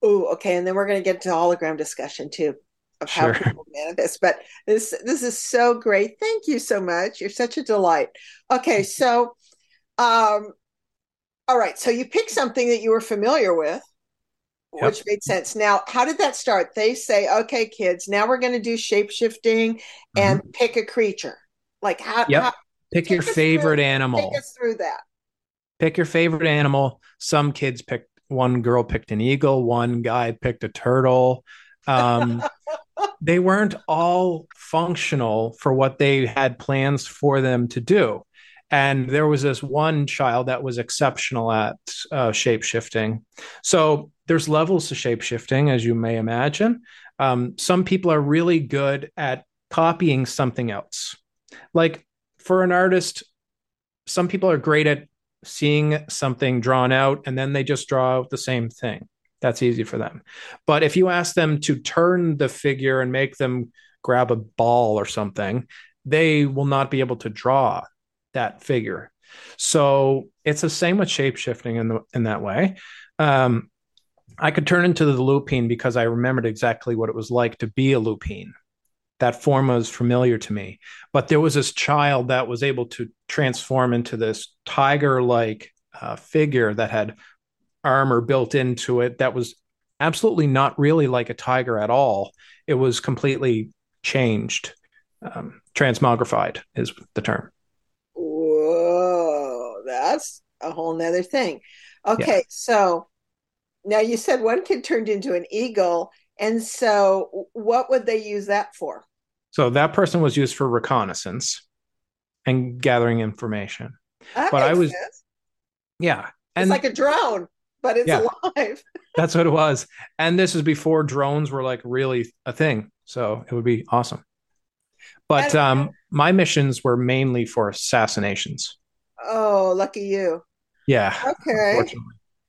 [SPEAKER 1] Oh, okay. And then we're going to get to hologram discussion too of how sure. people manifest. But this this is so great. Thank you so much. You're such a delight. Okay, so um all right, so you picked something that you were familiar with Yep. which made sense. Now, how did that start? They say, okay, kids, now we're going to do shape shifting and mm-hmm. pick a creature. Like, how?
[SPEAKER 2] Yep.
[SPEAKER 1] how
[SPEAKER 2] pick your favorite
[SPEAKER 1] through,
[SPEAKER 2] animal.
[SPEAKER 1] Take us through that.
[SPEAKER 2] Pick your favorite animal. Some kids picked, one girl picked an eagle, one guy picked a turtle. Um, they weren't all functional for what they had plans for them to do. And there was this one child that was exceptional at uh, shape shifting. So there's levels to shape shifting, as you may imagine. Um, some people are really good at copying something else. Like for an artist, some people are great at seeing something drawn out and then they just draw out the same thing. That's easy for them. But if you ask them to turn the figure and make them grab a ball or something, they will not be able to draw that figure. So it's the same with shape shifting in the in that way. Um, I could turn into the lupine because I remembered exactly what it was like to be a lupine. That form was familiar to me. But there was this child that was able to transform into this tiger like uh, figure that had armor built into it that was absolutely not really like a tiger at all. It was completely changed. Um, transmogrified is the term.
[SPEAKER 1] Whoa, that's a whole nother thing. Okay, yeah. so now you said one kid turned into an eagle, and so what would they use that for?
[SPEAKER 2] So that person was used for reconnaissance and gathering information.
[SPEAKER 1] That but I was, sense.
[SPEAKER 2] yeah,
[SPEAKER 1] and it's like a drone, but it's yeah, alive.
[SPEAKER 2] that's what it was. And this is before drones were like really a thing, so it would be awesome. But um, my missions were mainly for assassinations.
[SPEAKER 1] Oh, lucky you.
[SPEAKER 2] Yeah.
[SPEAKER 1] Okay.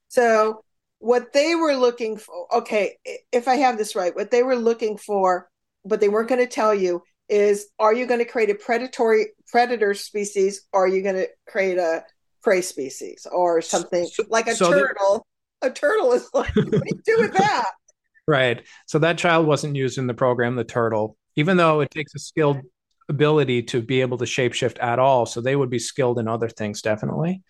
[SPEAKER 1] So what they were looking for okay if i have this right what they were looking for but they weren't going to tell you is are you going to create a predatory predator species or are you going to create a prey species or something so, like a so turtle. The, a turtle is like what do you do with that?
[SPEAKER 2] Right. So that child wasn't used in the program the turtle even though it takes a skilled ability to be able to shapeshift at all. So they would be skilled in other things definitely.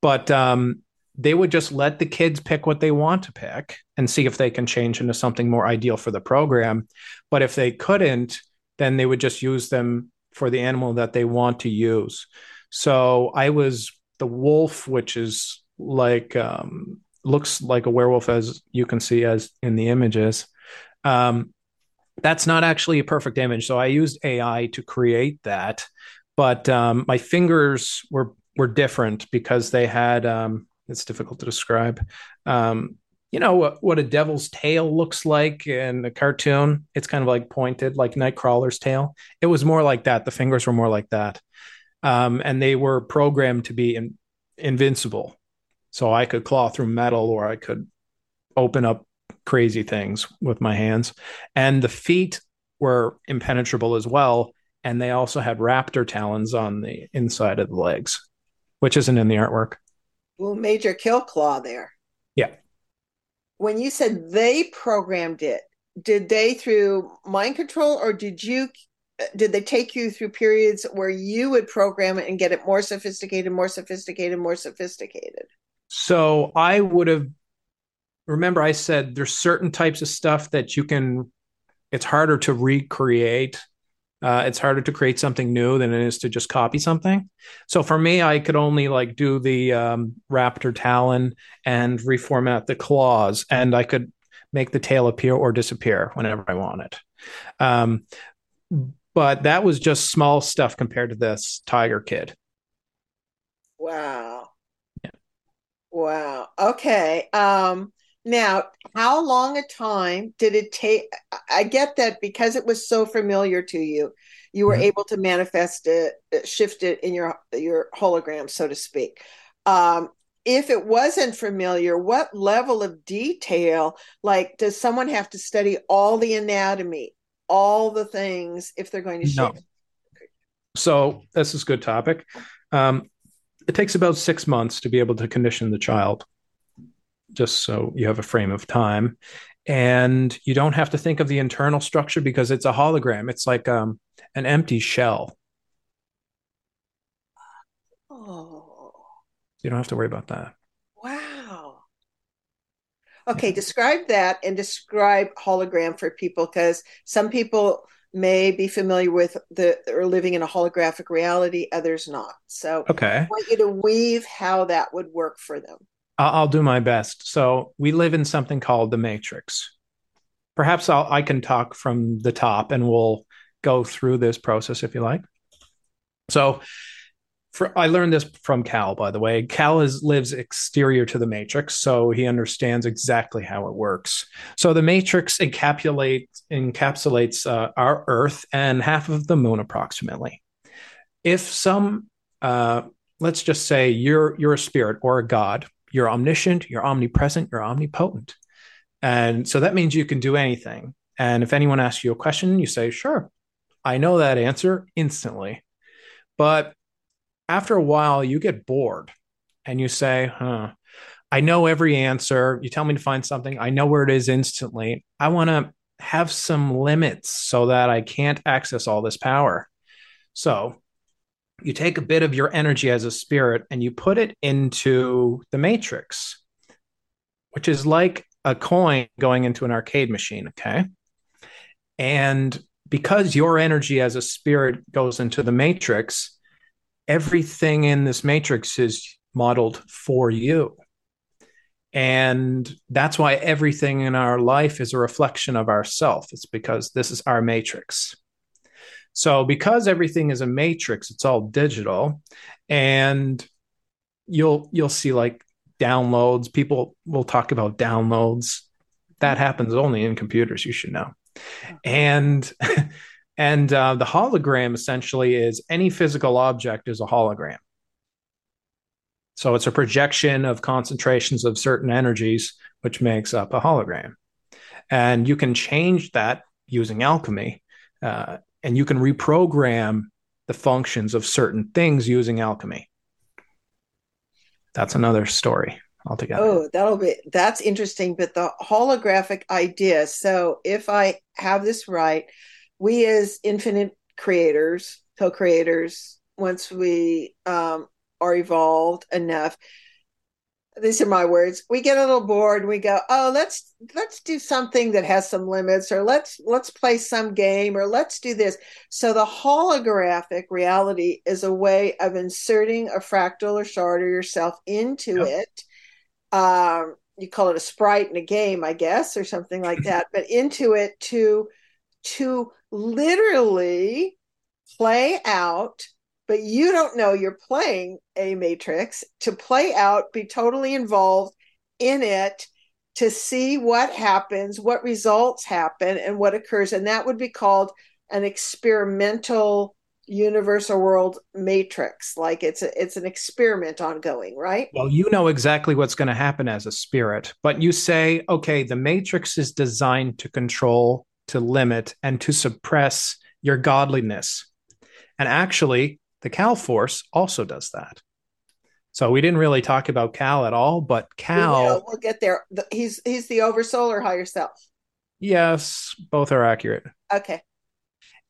[SPEAKER 2] But um they would just let the kids pick what they want to pick and see if they can change into something more ideal for the program. But if they couldn't, then they would just use them for the animal that they want to use. So I was the wolf, which is like um, looks like a werewolf, as you can see as in the images. Um, that's not actually a perfect image, so I used AI to create that. But um, my fingers were were different because they had um, it's difficult to describe. Um, you know what, what a devil's tail looks like in a cartoon. It's kind of like pointed, like Nightcrawler's tail. It was more like that. The fingers were more like that, um, and they were programmed to be in, invincible. So I could claw through metal, or I could open up crazy things with my hands. And the feet were impenetrable as well. And they also had raptor talons on the inside of the legs, which isn't in the artwork.
[SPEAKER 1] Well, Major Kill Claw there.
[SPEAKER 2] Yeah.
[SPEAKER 1] When you said they programmed it, did they through mind control or did you did they take you through periods where you would program it and get it more sophisticated, more sophisticated, more sophisticated?
[SPEAKER 2] So I would have remember I said there's certain types of stuff that you can it's harder to recreate. Uh, it's harder to create something new than it is to just copy something. So for me, I could only like do the um, raptor talon and reformat the claws, and I could make the tail appear or disappear whenever I wanted. Um, but that was just small stuff compared to this Tiger Kid.
[SPEAKER 1] Wow. Yeah. Wow. Okay. Um, now, how long a time did it take? I get that because it was so familiar to you, you were mm-hmm. able to manifest it, shift it in your your hologram, so to speak. Um, if it wasn't familiar, what level of detail, like, does someone have to study all the anatomy, all the things if they're going to? No.
[SPEAKER 2] So this is a good topic. Um, it takes about six months to be able to condition the child just so you have a frame of time. And you don't have to think of the internal structure because it's a hologram. It's like um, an empty shell.
[SPEAKER 1] Oh.
[SPEAKER 2] You don't have to worry about that.
[SPEAKER 1] Okay, describe that and describe hologram for people because some people may be familiar with the or living in a holographic reality, others not. So
[SPEAKER 2] okay.
[SPEAKER 1] I want you to weave how that would work for them.
[SPEAKER 2] I'll do my best. So we live in something called the matrix. Perhaps I'll, I can talk from the top and we'll go through this process if you like. So for, I learned this from Kal, by the way. Kal is, lives exterior to the matrix, so he understands exactly how it works. So the matrix encapsulates, encapsulates uh, our Earth and half of the moon approximately. If some, uh, let's just say you're you're a spirit or a god, you're omniscient, you're omnipresent, you're omnipotent. And so that means you can do anything. And if anyone asks you a question, you say, sure, I know that answer instantly. But after a while, you get bored and you say, huh, I know every answer. You tell me to find something, I know where it is instantly. I want to have some limits so that I can't access all this power. So you take a bit of your energy as a spirit and you put it into the matrix, which is like a coin going into an arcade machine. Okay. And because your energy as a spirit goes into the matrix, everything in this matrix is modeled for you. And that's why everything in our life is a reflection of ourself. It's because this is our matrix. So because everything is a matrix, it's all digital, and you'll you'll see like downloads. People will talk about downloads. That happens only in computers. You should know. And and uh, the hologram essentially is any physical object is a hologram. So it's a projection of concentrations of certain energies, which makes up a hologram. And you can change that using alchemy. Uh, and you can reprogram the functions of certain things using alchemy. That's another story altogether.
[SPEAKER 1] Oh, that'll be that's interesting. But the holographic idea. So if I have this right, we as infinite creators, co-creators, once we um, are evolved enough, these are my words we get a little bored and we go oh let's let's do something that has some limits or let's let's play some game or let's do this so the holographic reality is a way of inserting a fractal or shard or yourself into yep. it um, you call it a sprite in a game i guess or something like that but into it to to literally play out but you don't know you're playing a matrix to play out, be totally involved in it, to see what happens, what results happen, and what occurs. And that would be called an experimental universal world matrix like it's a, it's an experiment ongoing right
[SPEAKER 2] well you know exactly what's going to happen as a spirit but you say okay the matrix is designed to control to limit and to suppress your godliness. And actually the Kal force also does that. So we didn't really talk about Kal at all but Kal
[SPEAKER 1] we'll, we'll get there. He's he's the oversoul or higher self?
[SPEAKER 2] Yes both are accurate.
[SPEAKER 1] Okay.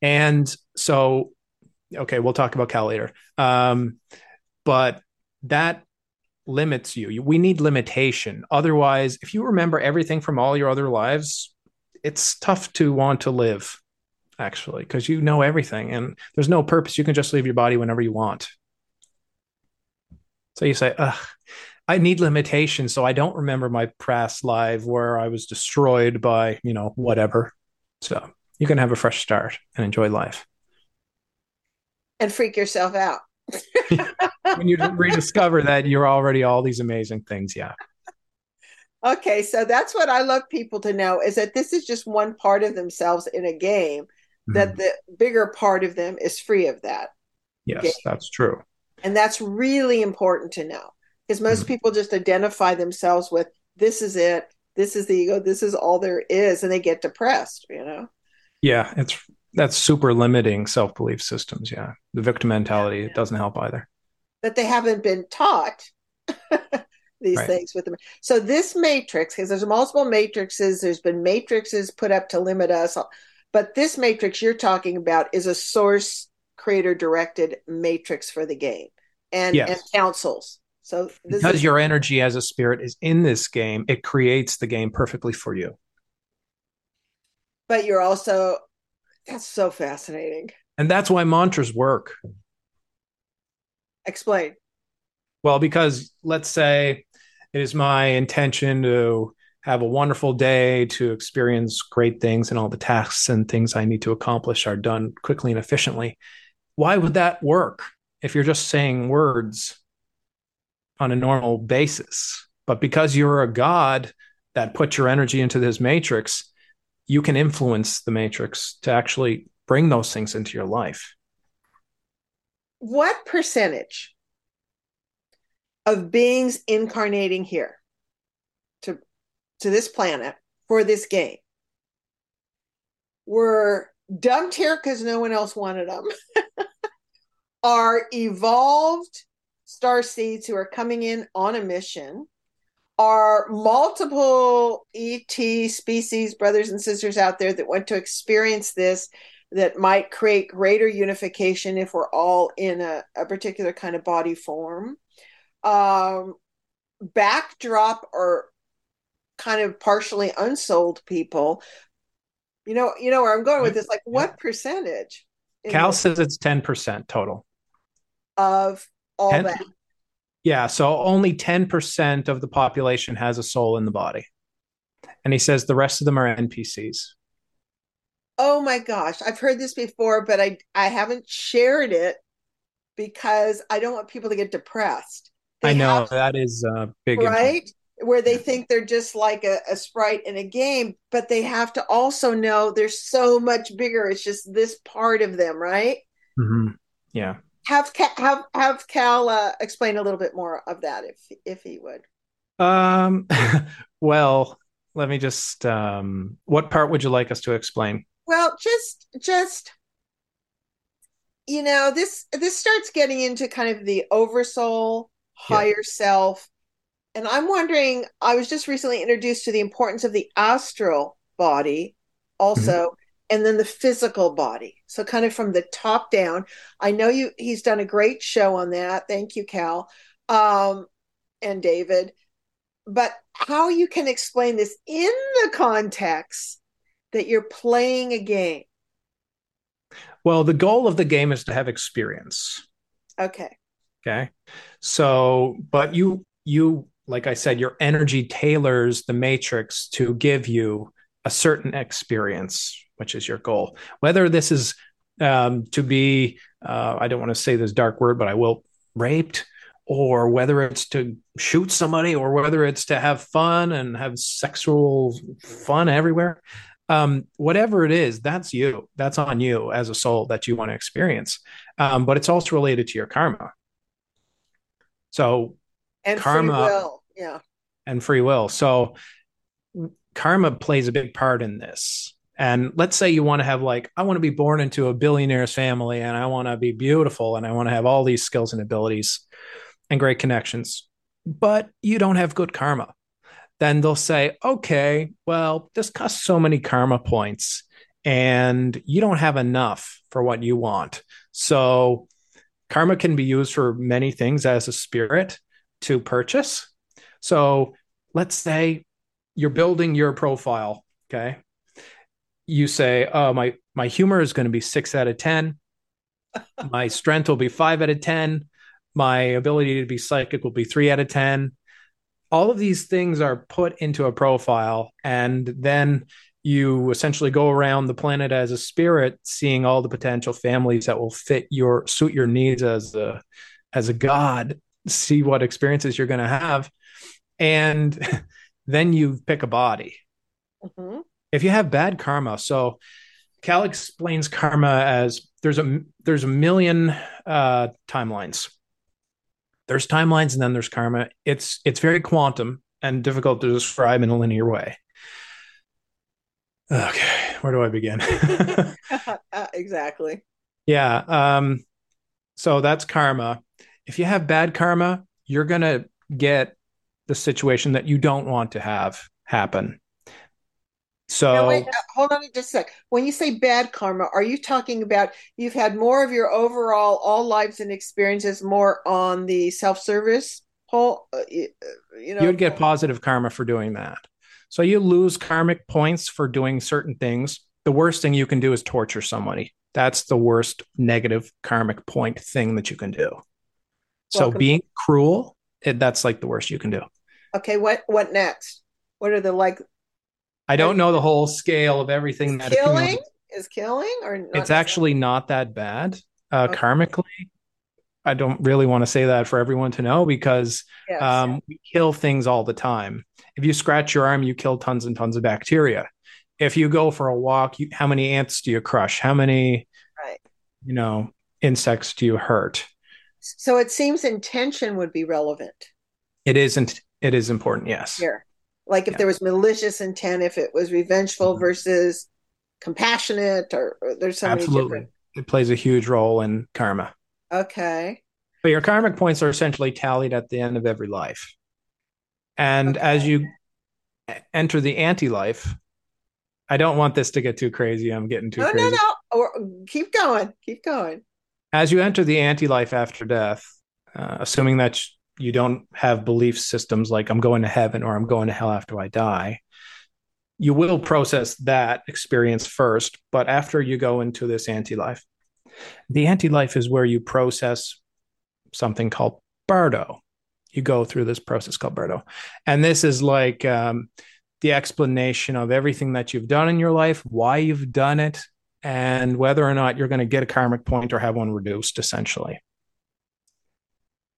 [SPEAKER 2] And so okay, we'll talk about Kal later. Um, but that limits you. We need limitation. Otherwise, if you remember everything from all your other lives, it's tough to want to live, actually, because you know everything and there's no purpose. You can just leave your body whenever you want. So you say, Ugh, I need limitation. So I don't remember my past life where I was destroyed by, you know, whatever. So you can have a fresh start and enjoy life
[SPEAKER 1] and freak yourself out.
[SPEAKER 2] when you rediscover that you're already all these amazing things, yeah.
[SPEAKER 1] Okay, so that's what I love people to know is that this is just one part of themselves in a game, mm-hmm. that the bigger part of them is free of that.
[SPEAKER 2] Yes, game. that's true.
[SPEAKER 1] And that's really important to know because most mm-hmm. people just identify themselves with this is it, this is the ego, this is all there is, and they get depressed, you know?
[SPEAKER 2] Yeah, it's that's super limiting self belief systems. Yeah, the victim mentality it doesn't help either.
[SPEAKER 1] But they haven't been taught these right. things with them. So this matrix, because there's multiple matrices, there's been matrices put up to limit us, but this matrix you're talking about is a source creator directed matrix for the game and, yes. and councils. So
[SPEAKER 2] because is- your energy as a spirit is in this game, it creates the game perfectly for you.
[SPEAKER 1] But you're also that's so fascinating.
[SPEAKER 2] And that's why mantras work.
[SPEAKER 1] Explain.
[SPEAKER 2] Well, because let's say it is my intention to have a wonderful day, to experience great things, and all the tasks and things I need to accomplish are done quickly and efficiently. Why would that work if you're just saying words on a normal basis? But because you're a God that put your energy into this matrix, you can influence the matrix to actually bring those things into your life.
[SPEAKER 1] What percentage of beings incarnating here to, to this planet for this game. Were dumped here because no one else wanted them, are evolved star seeds who are coming in on a mission. Are multiple ET species, brothers and sisters out there that want to experience this that might create greater unification if we're all in a, a particular kind of body form. Um, backdrop or kind of partially unsold people. You know, you know where I'm going with this. Like, what percentage?
[SPEAKER 2] Kal says it's ten percent total
[SPEAKER 1] of all 10? that.
[SPEAKER 2] Yeah, so only 10% of the population has a soul in the body. And he says the rest of them are NPCs.
[SPEAKER 1] Oh my gosh, I've heard this before, but I I haven't shared it because I don't want people to get depressed.
[SPEAKER 2] They I know have, that is uh, big,
[SPEAKER 1] right? Where they think they're just like a, a sprite in a game, but they have to also know they're so much bigger. It's just this part of them, right?
[SPEAKER 2] Mm-hmm. Yeah
[SPEAKER 1] have have have Kal uh, explain a little bit more of that if if he would.
[SPEAKER 2] Um, well, let me just. Um, what part would you like us to explain?
[SPEAKER 1] Well, just just you know this this starts getting into kind of the oversoul, higher yeah. self, and I'm wondering. I was just recently introduced to the importance of the astral body, also. Mm-hmm and then the physical body. So kind of from the top down. I know you he's done a great show on that. Thank you, Kal. Um, and David. But how you can explain this in the context that you're playing a game.
[SPEAKER 2] Well, the goal of the game is to have experience.
[SPEAKER 1] Okay.
[SPEAKER 2] Okay. So, but you you like I said, your energy tailors the matrix to give you a certain experience which is your goal. Whether this is um, to be, uh, I don't want to say this dark word, but I will, raped, or whether it's to shoot somebody or whether it's to have fun and have sexual fun everywhere um, whatever it is that's you that's on you as a soul that you want to experience um, but it's also related to your karma so
[SPEAKER 1] and
[SPEAKER 2] karma
[SPEAKER 1] free will. Yeah.
[SPEAKER 2] and free will so karma plays a big part in this and let's say you want to have like i want to be born into a billionaire's family and i want to be beautiful and i want to have all these skills and abilities and great connections, but you don't have good karma. Then they'll say, okay, well, this costs so many karma points and you don't have enough for what you want. So karma can be used for many things as a spirit to purchase. So let's say you're building your profile, okay? You say, "Oh, my my humor is going to be 6 out of 10. my strength will be 5 out of 10 my ability to be psychic will be three out of 10. All of these things are put into a profile, and then you essentially go around the planet as a spirit, seeing all the potential families that will fit your suit your needs as a as a god. See what experiences you're going to have, and then you pick a body. Mm-hmm. If you have bad karma, so Kal explains karma as there's a there's a million uh, timelines there's timelines and then there's karma. It's it's very quantum and difficult to describe in a linear way. Okay, where do I begin?
[SPEAKER 1] Uh, exactly.
[SPEAKER 2] Yeah. Um, so that's karma. If you have bad karma, you're gonna get the situation that you don't want to have happen. So
[SPEAKER 1] now, wait, uh, hold on just a sec. When you say bad karma, are you talking about you've had more of your overall all lives and experiences more on the self service whole? Uh,
[SPEAKER 2] you know, you would get positive karma for doing that. So you lose karmic points for doing certain things. The worst thing you can do is torture somebody. That's the worst negative karmic point thing that you can do. So Welcome. being cruel, it, that's like the worst you can do.
[SPEAKER 1] Okay, what what next? What are the like
[SPEAKER 2] I don't know the whole scale of everything
[SPEAKER 1] is that killing is killing or
[SPEAKER 2] it's actually not that bad uh, okay. karmically. I don't really want to say that for everyone to know because yes. um, we kill things all the time. If you scratch your arm, you kill tons and tons of bacteria. If you go for a walk, you, how many ants do you crush? How many, right. you know, insects do you hurt?
[SPEAKER 1] So it seems intention would be relevant.
[SPEAKER 2] It isn't. It is important. Yes.
[SPEAKER 1] Here. Like if yeah. there was malicious intent, if it was revengeful mm-hmm. versus compassionate, or, or there's so Absolutely. many different.
[SPEAKER 2] It plays a huge role in karma.
[SPEAKER 1] Okay.
[SPEAKER 2] But your karmic points are essentially tallied at the end of every life. And okay. as you enter the anti life, I don't want this to get too crazy. I'm getting too
[SPEAKER 1] no,
[SPEAKER 2] crazy.
[SPEAKER 1] No, no, no. Keep going. Keep going.
[SPEAKER 2] As you enter the anti life after death, uh, assuming that you don't have belief systems like I'm going to heaven or I'm going to hell after I die. You will process that experience first, but after you go into this anti life, the anti life is where you process something called Bardo. You go through this process called Bardo. And this is like um, the explanation of everything that you've done in your life, why you've done it, and whether or not you're going to get a karmic point or have one reduced, essentially.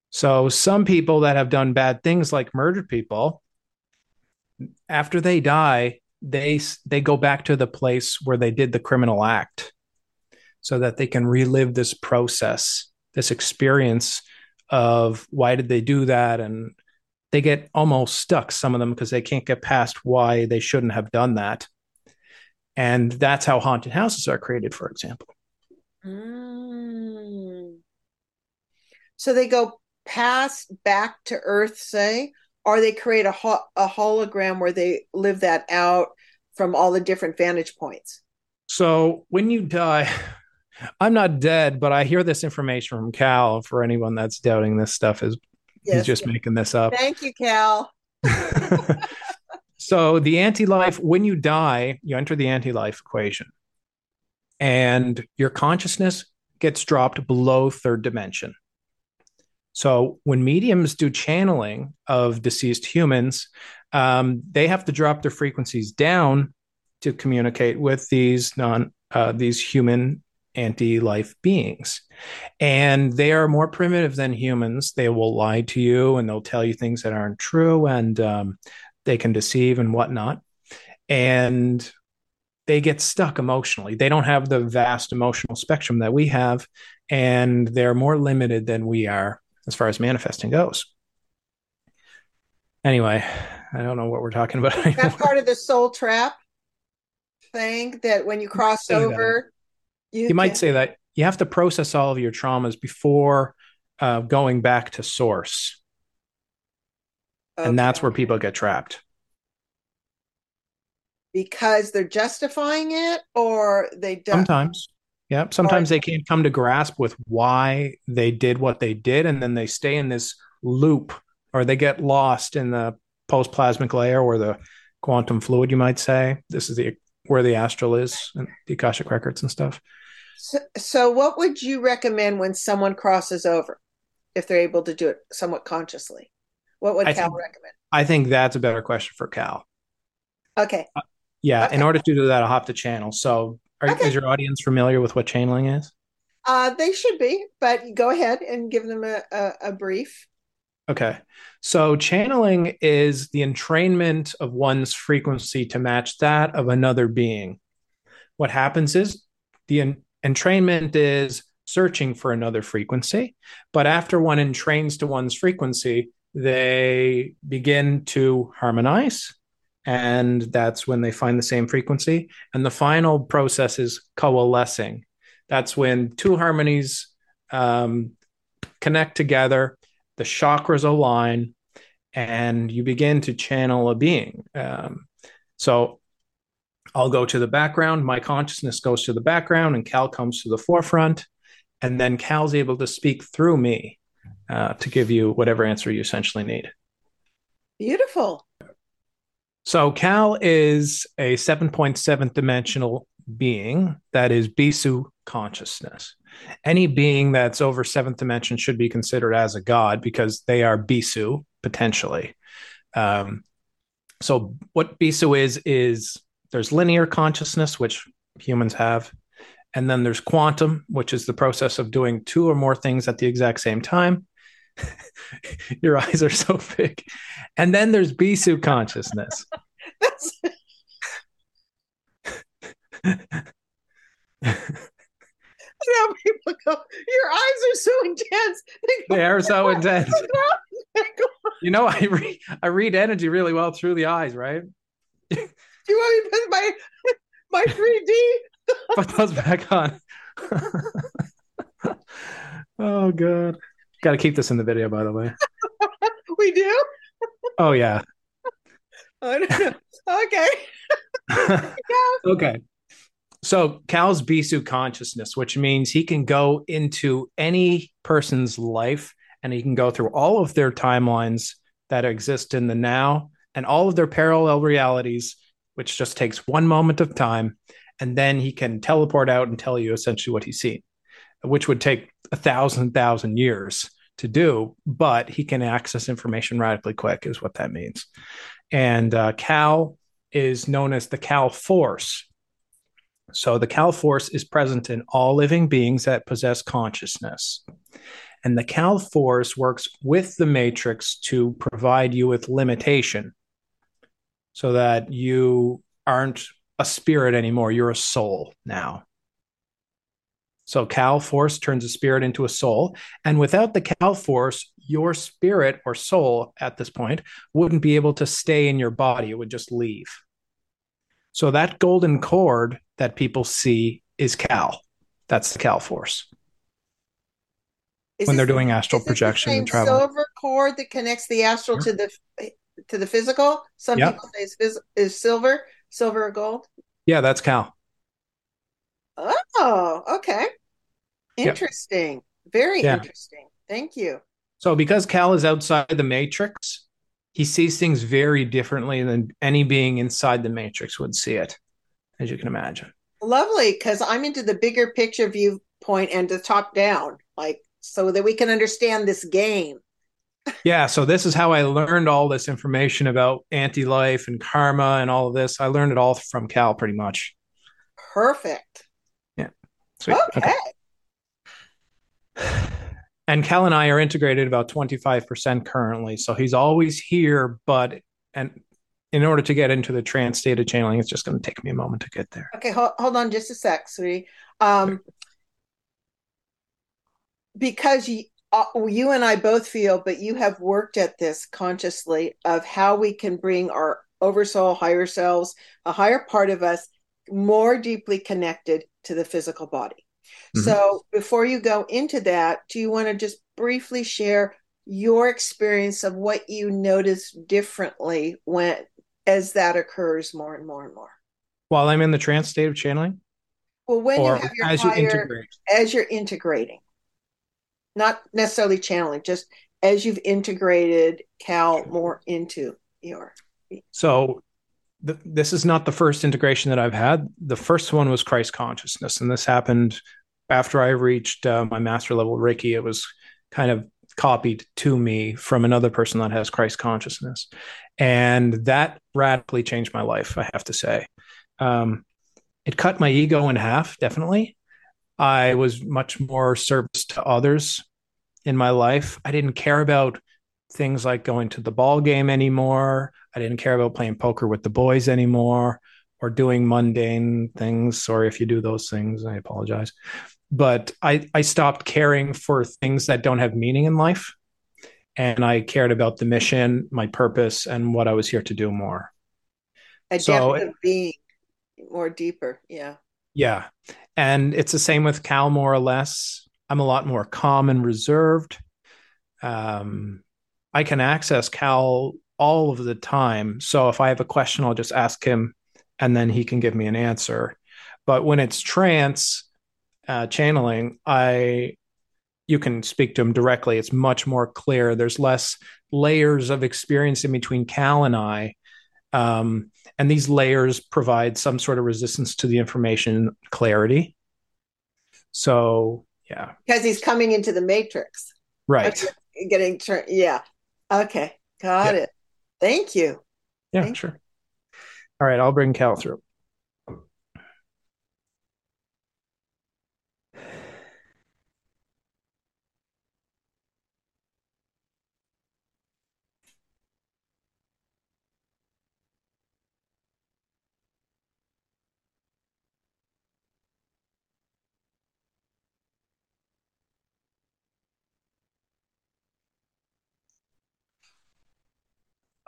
[SPEAKER 2] So some people that have done bad things like murdered people after they die they they go back to the place where they did the criminal act so that they can relive this process this experience of why did they do that and they get almost stuck some of them because they can't get past why they shouldn't have done that and that's how haunted houses are created for example
[SPEAKER 1] mm. so they go past back to Earth, say, or they create a, ho- a hologram where they live that out from all the different vantage points.
[SPEAKER 2] So when you die, I'm not dead, but I hear this information from Kal. For anyone that's doubting this stuff, is yes, he's just yes. making this up.
[SPEAKER 1] Thank you, Kal.
[SPEAKER 2] so the anti-life, when you die, you enter the anti-life equation, and your consciousness gets dropped below third dimension. So when mediums do channeling of deceased humans, um, they have to drop their frequencies down to communicate with these non uh, these human anti life beings. And they are more primitive than humans. They will lie to you and they'll tell you things that aren't true and um, they can deceive and whatnot. And they get stuck emotionally. They don't have the vast emotional spectrum that we have, and they're more limited than we are as far as manifesting goes. Anyway, I don't know what we're talking about.
[SPEAKER 1] That part of the soul trap thing that when you cross over,
[SPEAKER 2] you, you might say that you have to process all of your traumas before uh, going back to source. Okay. And that's where people get trapped.
[SPEAKER 1] Because they're justifying it, or they
[SPEAKER 2] don't. Sometimes. Yeah. Sometimes or- they can't come to grasp with why they did what they did. And then they stay in this loop or they get lost in the post plasmic layer or the quantum fluid, you might say. This is the where the astral is and the Akashic records and stuff.
[SPEAKER 1] So, so, what would you recommend when someone crosses over, if they're able to do it somewhat consciously? What would I Kal
[SPEAKER 2] think,
[SPEAKER 1] recommend?
[SPEAKER 2] I think that's a better question for Kal.
[SPEAKER 1] Okay.
[SPEAKER 2] Uh, yeah. Okay. In order to do that, I'll have to channel. So, are, okay. is your audience familiar with what channeling is?
[SPEAKER 1] Uh, they should be, but go ahead and give them a, a, a brief.
[SPEAKER 2] Okay. So channeling is the entrainment of one's frequency to match that of another being. What happens is the entrainment is searching for another frequency, but after one entrains to one's frequency, they begin to harmonize. And that's when they find the same frequency. And the final process is coalescing. That's when two harmonies um, connect together the chakras align and you begin to channel a being. Um, so I'll go to the background, my consciousness goes to the background, and Kal comes to the forefront. And then Kal's able to speak through me uh, to give you whatever answer you essentially need.
[SPEAKER 1] Beautiful.
[SPEAKER 2] So Kal is a 7.7 dimensional being that is Bisu consciousness any being that's over seventh dimension should be considered as a god because they are bisu potentially. Um, so what bisu is is there's linear consciousness which humans have, and then there's quantum, which is the process of doing two or more things at the exact same time. Your eyes are so big, and then there's bisu consciousness.
[SPEAKER 1] how people go, your eyes are so intense.
[SPEAKER 2] They, they are so intense. you know, I read I read energy really well through the eyes, right?
[SPEAKER 1] Do you want me to put my my 3D?
[SPEAKER 2] put those back on. oh god. Gotta keep this in the video, by the way.
[SPEAKER 1] we do?
[SPEAKER 2] Oh yeah.
[SPEAKER 1] Oh, okay.
[SPEAKER 2] okay. So Kal's Bisu consciousness, which means he can go into any person's life and he can go through all of their timelines that exist in the now and all of their parallel realities, which just takes one moment of time. And then he can teleport out and tell you essentially what he's seen, which would take a thousand, thousand years to do, but he can access information radically quick, is what that means. And uh, Kal is known as the Kal Force so the Kal Force is present in all living beings that possess consciousness. And the Kal Force works with the matrix to provide you with limitation so that you aren't a spirit anymore. You're a soul now. So Kal Force turns a spirit into a soul. And without the Kal Force, your spirit or soul at this point wouldn't be able to stay in your body. It would just leave. So that golden cord that people see is Kal. That's the Kal force. Is when they're doing astral projection and travel.
[SPEAKER 1] Silver cord that connects the astral sure. to the to the physical. Some yep. people say is, is silver, silver or gold.
[SPEAKER 2] Yeah, that's Kal.
[SPEAKER 1] Oh, okay. Interesting. Yep. Very yeah. interesting. Thank you.
[SPEAKER 2] So, because Kal is outside the matrix, he sees things very differently than any being inside the matrix would see it, as you can imagine.
[SPEAKER 1] Lovely, because I'm into the bigger picture viewpoint and the top down, like so that we can understand this game.
[SPEAKER 2] Yeah, so this is how I learned all this information about anti-life and karma and all of this. I learned it all from Kal pretty much.
[SPEAKER 1] Perfect.
[SPEAKER 2] Yeah.
[SPEAKER 1] Sweet. Okay.
[SPEAKER 2] okay. And Kal and I are integrated about 25% currently. So he's always here, but and in order to get into the trance state of channeling, it's just going to take me a moment to get there.
[SPEAKER 1] Okay, hold, hold on just a sec, sweetie. Um, because you, uh, you and I both feel, but you have worked at this consciously of how we can bring our oversoul, higher selves, a higher part of us more deeply connected to the physical body. Mm-hmm. So, before you go into that, do you want to just briefly share your experience of what you notice differently when as that occurs more and more and more?
[SPEAKER 2] While I'm in the trance state of channeling?
[SPEAKER 1] Well, when you have your as higher, you integrate. as you're integrating, not necessarily channeling, just as you've integrated Kal more into your.
[SPEAKER 2] So this is not the first integration that I've had. The first one was Christ consciousness, and this happened after I reached uh, my master level Reiki. It was kind of copied to me from another person that has Christ consciousness, and that radically changed my life. I have to say, um, it cut my ego in half. Definitely, I was much more service to others in my life. I didn't care about things like going to the ball game anymore. I didn't care about playing poker with the boys anymore or doing mundane things. Sorry if you do those things, I apologize. But I, I stopped caring for things that don't have meaning in life. And I cared about the mission, my purpose, and what I was here to do more.
[SPEAKER 1] A so depth of being more deeper. Yeah.
[SPEAKER 2] Yeah. And it's the same with Kal, more or less. I'm a lot more calm and reserved. Um, I can access Kal all of the time. So if I have a question, I'll just ask him and then he can give me an answer. But when it's trance uh, channeling, I you can speak to him directly. It's much more clear. There's less layers of experience in between Kal and I. Um, and these layers provide some sort of resistance to the information clarity. So, yeah.
[SPEAKER 1] Because he's coming into the matrix.
[SPEAKER 2] Right.
[SPEAKER 1] Getting, turned. yeah. Okay. Got yeah. it. Thank you.
[SPEAKER 2] Yeah,
[SPEAKER 1] Thank
[SPEAKER 2] sure. All right, I'll bring Kal through.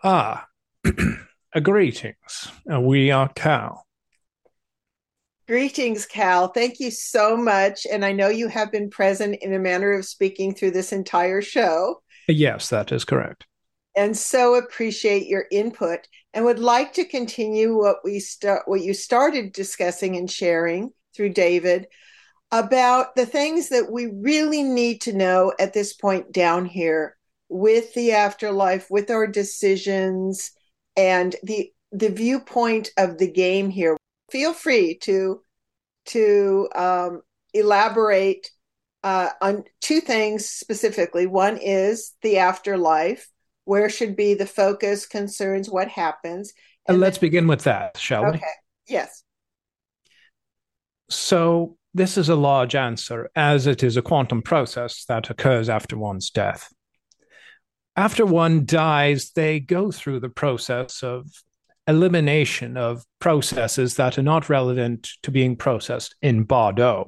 [SPEAKER 2] Ah, greetings. Uh, we are Kal.
[SPEAKER 1] Greetings, Kal. Thank you so much. And I know you have been present in a manner of speaking through this entire show.
[SPEAKER 2] Yes, that is correct.
[SPEAKER 1] And so appreciate your input and would like to continue what we start what you started discussing and sharing through David about the things that we really need to know at this point down here with the afterlife, with our decisions, and the the viewpoint of the game here. Feel free to to um, elaborate uh, on two things specifically. One is the afterlife. Where should be the focus? Concerns what happens.
[SPEAKER 2] And, and let's then, begin with that, shall
[SPEAKER 1] okay.
[SPEAKER 2] we?
[SPEAKER 1] Okay. Yes.
[SPEAKER 2] So this is a large answer, as it is a quantum process that occurs after one's death after one dies, they go through the process of elimination of processes that are not relevant to being processed in Bardo.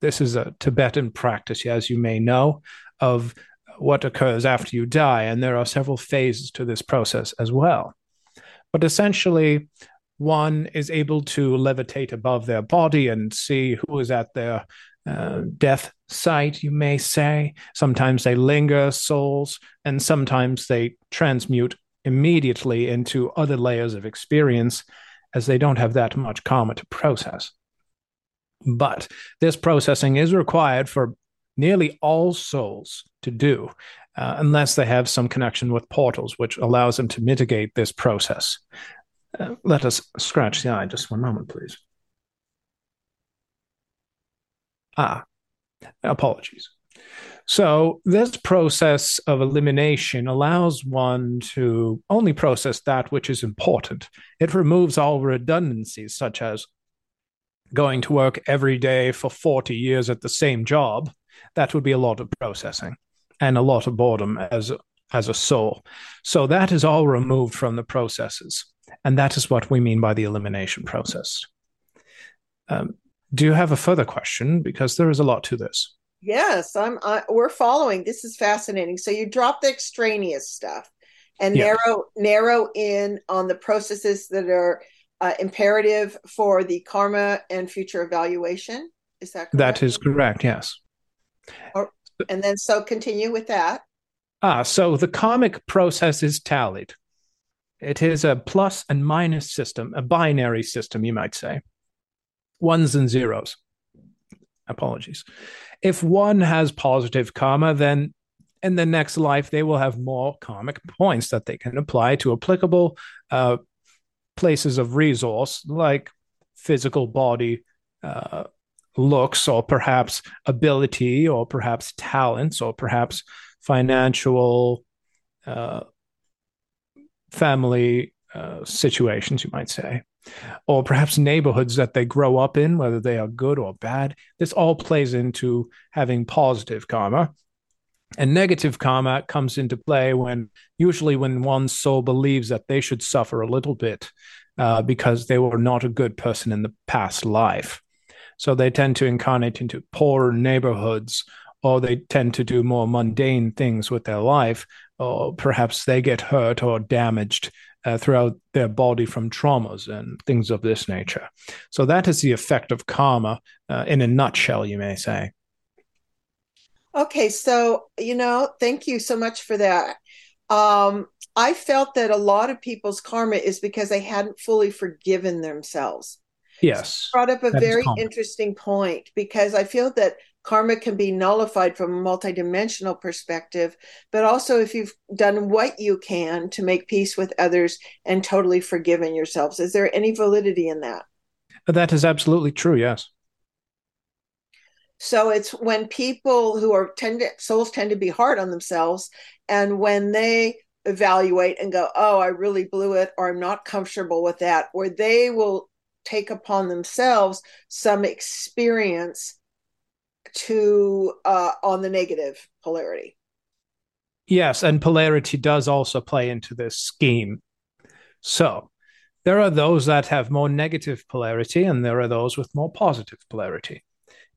[SPEAKER 2] This is a Tibetan practice, as you may know, of what occurs after you die. And there are several phases to this process as well. But essentially, one is able to levitate above their body and see who is at their uh, death site, you may say. Sometimes they linger, souls, and sometimes they transmute immediately into other layers of experience as they don't have that much karma to process. But this processing is required for nearly all souls to do, uh, unless they have some connection with portals, which allows them to mitigate this process. Uh, let us scratch the eye just one moment, please. Ah, apologies. So, this process of elimination allows one to only process that which is important. It removes all redundancies, such as going to work every day for 40 years at the same job, that would be a lot of processing and a lot of boredom as as a soul. So that is all removed from the processes. And that is what we mean by the elimination process. Um, do you have a further question? Because there is a lot to this.
[SPEAKER 1] Yes, I'm. I, we're following. This is fascinating. So you drop the extraneous stuff and yeah. narrow narrow in on the processes that are uh, imperative for the karma and future evaluation. Is that correct?
[SPEAKER 2] That is correct. Yes.
[SPEAKER 1] Or, and then so continue with that.
[SPEAKER 2] Ah, so the karmic process is tallied. It is a plus and minus system, a binary system, you might say. Ones and zeros. Apologies. If one has positive karma, then in the next life they will have more karmic points that they can apply to applicable uh, places of resource, like physical body uh, looks, or perhaps ability, or perhaps talents, or perhaps financial, uh, family uh, situations, you might say, or perhaps neighborhoods that they grow up in, whether they are good or bad. This all plays into having positive karma. And negative karma comes into play when, usually, when one's soul believes that they should suffer a little bit uh, because they were not a good person in the past life. So they tend to incarnate into poor neighborhoods or they tend to do more mundane things with their life, or perhaps they get hurt or damaged uh, throughout their body from traumas and things of this nature. So that is the effect of karma uh, in a nutshell, you may say.
[SPEAKER 1] Okay, so you know, thank you so much for that. Um, I felt that a lot of people's karma is because they hadn't fully forgiven themselves.
[SPEAKER 2] Yes.
[SPEAKER 1] So brought up a very interesting point because I feel that karma can be nullified from a multidimensional perspective, but also if you've done what you can to make peace with others and totally forgiven yourselves. Is there any validity in that?
[SPEAKER 2] That is absolutely true, yes.
[SPEAKER 1] So it's when people who are tend to, souls tend to be hard on themselves, and when they evaluate and go, "Oh, I really blew it," or "I'm not comfortable with that," or they will take upon themselves some experience to uh, on the negative polarity.
[SPEAKER 2] Yes, and polarity does also play into this scheme. So there are those that have more negative polarity, and there are those with more positive polarity.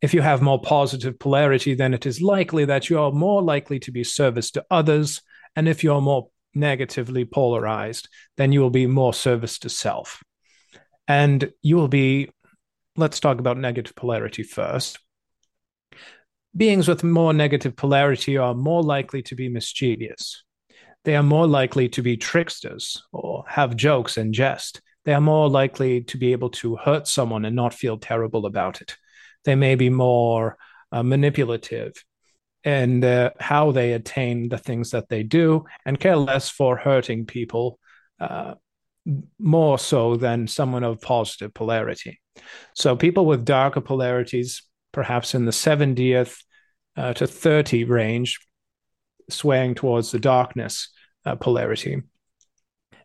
[SPEAKER 2] If you have more positive polarity, then it is likely that you are more likely to be service to others. And if you're more negatively polarized, then you will be more service to self. And you will be, let's talk about negative polarity first beings with more negative polarity are more likely to be mischievous. They are more likely to be tricksters or have jokes and jest. They are more likely to be able to hurt someone and not feel terrible about it. They may be more uh, manipulative in how they attain the things that they do and care less for hurting people uh, more so than someone of positive polarity. So, people with darker polarities perhaps in the 70th uh, to 30 range, swaying towards the darkness uh, polarity.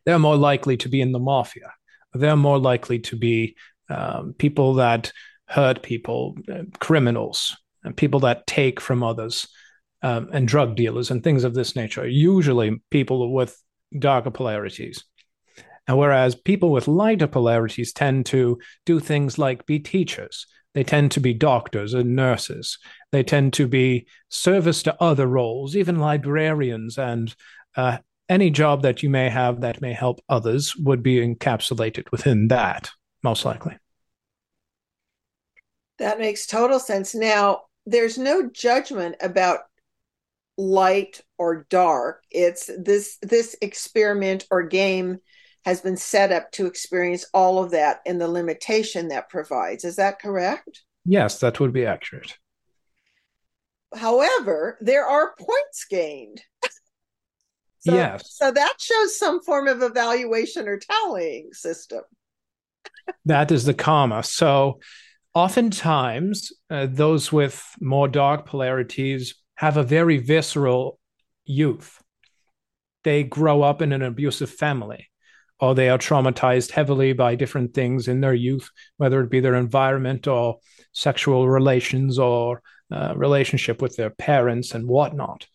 [SPEAKER 2] They're more likely to be in the mafia. They're more likely to be um, people that hurt people, uh, criminals, and people that take from others, um, and drug dealers and things of this nature. Usually, people with darker polarities. And whereas people with lighter polarities tend to do things like be teachers, they tend to be doctors and nurses. They tend to be service to other roles, even librarians and uh, any job that you may have that may help others would be encapsulated within that, most likely.
[SPEAKER 1] That makes total sense. Now, there's no judgment about light or dark. It's this this experiment or game has been set up to experience all of that and the limitation that provides. Is that correct?
[SPEAKER 2] Yes, that would be accurate.
[SPEAKER 1] However, there are points gained.
[SPEAKER 2] so, yes.
[SPEAKER 1] So that shows some form of evaluation or tallying system.
[SPEAKER 2] that is the karma. So oftentimes, uh, those with more dark polarities have a very visceral youth. They grow up in an abusive family or they are traumatized heavily by different things in their youth, whether it be their environment or sexual relations or uh, relationship with their parents and whatnot.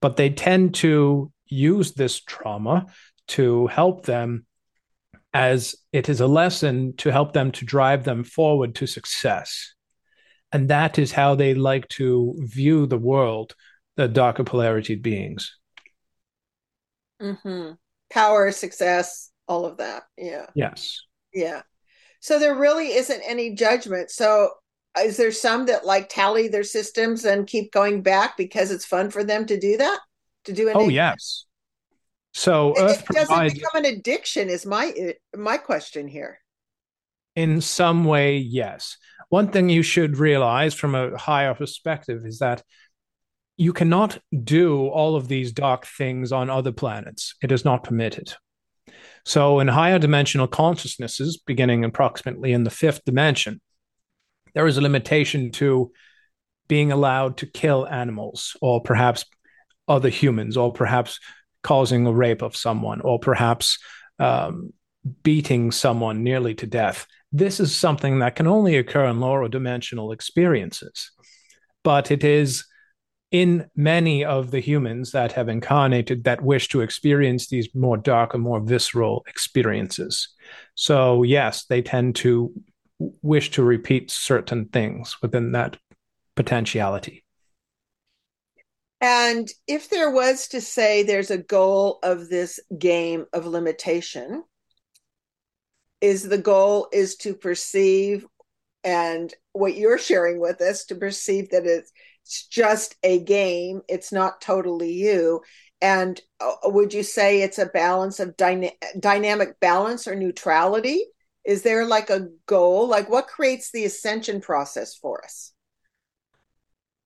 [SPEAKER 2] But they tend to use this trauma to help them as it is a lesson to help them to drive them forward to success. And that is how they like to view the world, the darker polarity beings.
[SPEAKER 1] Mm-hmm. Power, success, all of that. Yeah.
[SPEAKER 2] Yes.
[SPEAKER 1] Yeah. So there really isn't any judgment. So is there some that like tally their systems and keep going back because it's fun for them to do that? To do
[SPEAKER 2] it? Oh yes. So
[SPEAKER 1] it, Earth it doesn't provides, become an addiction. Is my uh, my question here?
[SPEAKER 2] In some way, yes. One thing you should realize from a higher perspective is that you cannot do all of these dark things on other planets. It is not permitted. So, in higher dimensional consciousnesses, beginning approximately in the fifth dimension, there is a limitation to being allowed to kill animals or perhaps other humans or perhaps causing a rape of someone or perhaps um, beating someone nearly to death. This is something that can only occur in lower dimensional experiences. But it is in many of the humans that have incarnated that wish to experience these more dark and more visceral experiences. So, yes, they tend to wish to repeat certain things within that potentiality.
[SPEAKER 1] And if there was to say there's a goal of this game of limitation, is the goal is to perceive and what you're sharing with us to perceive that it's just a game it's not totally you and uh, would you say it's a balance of dyna- dynamic balance or neutrality is there like a goal? Like what creates the ascension process for us?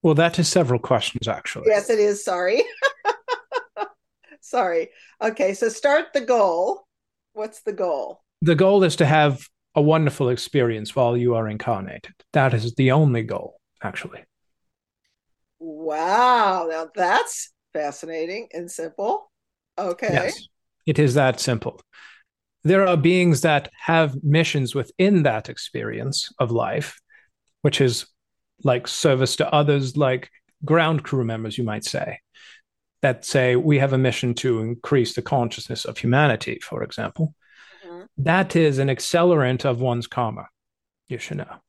[SPEAKER 2] Well that is several questions actually.
[SPEAKER 1] Yes it is. Sorry. Sorry. Okay so start the goal. What's the goal?
[SPEAKER 2] The goal is to have a wonderful experience while you are incarnated. That is the only goal actually.
[SPEAKER 1] Wow. Now that's fascinating and simple. Okay. Yes,
[SPEAKER 2] it is that simple. There are beings that have missions within that experience of life, which is like service to others, like ground crew members, you might say, that say, we have a mission to increase the consciousness of humanity, for example. Mm-hmm. That is an accelerant of one's karma, you should know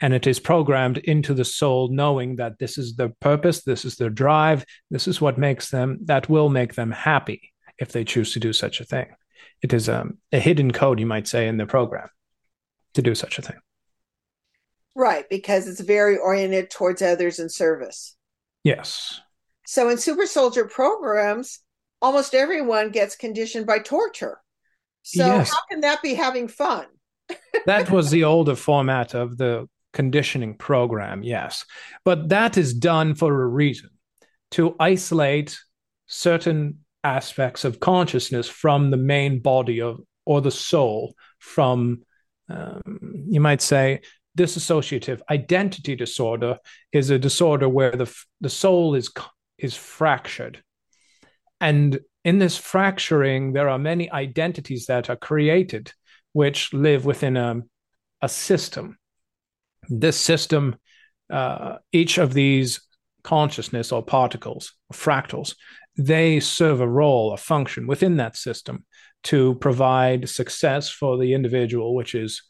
[SPEAKER 2] and it is programmed into the soul knowing that this is their purpose this is their drive this is what makes them that will make them happy if they choose to do such a thing it is um, a hidden code you might say in the program to do such a thing.
[SPEAKER 1] Right because it's very oriented towards others and service.
[SPEAKER 2] Yes.
[SPEAKER 1] So in super soldier programs almost everyone gets conditioned by torture. So yes. how can that be having fun?
[SPEAKER 2] That was the older format of the conditioning program, yes. But that is done for a reason to isolate certain aspects of consciousness from the main body of or the soul from um, you might say dissociative identity disorder is a disorder where the the soul is is fractured. And in this fracturing there are many identities that are created which live within a, a system. This system, uh, each of these consciousness or particles, or fractals, they serve a role, a function within that system to provide success for the individual, which is,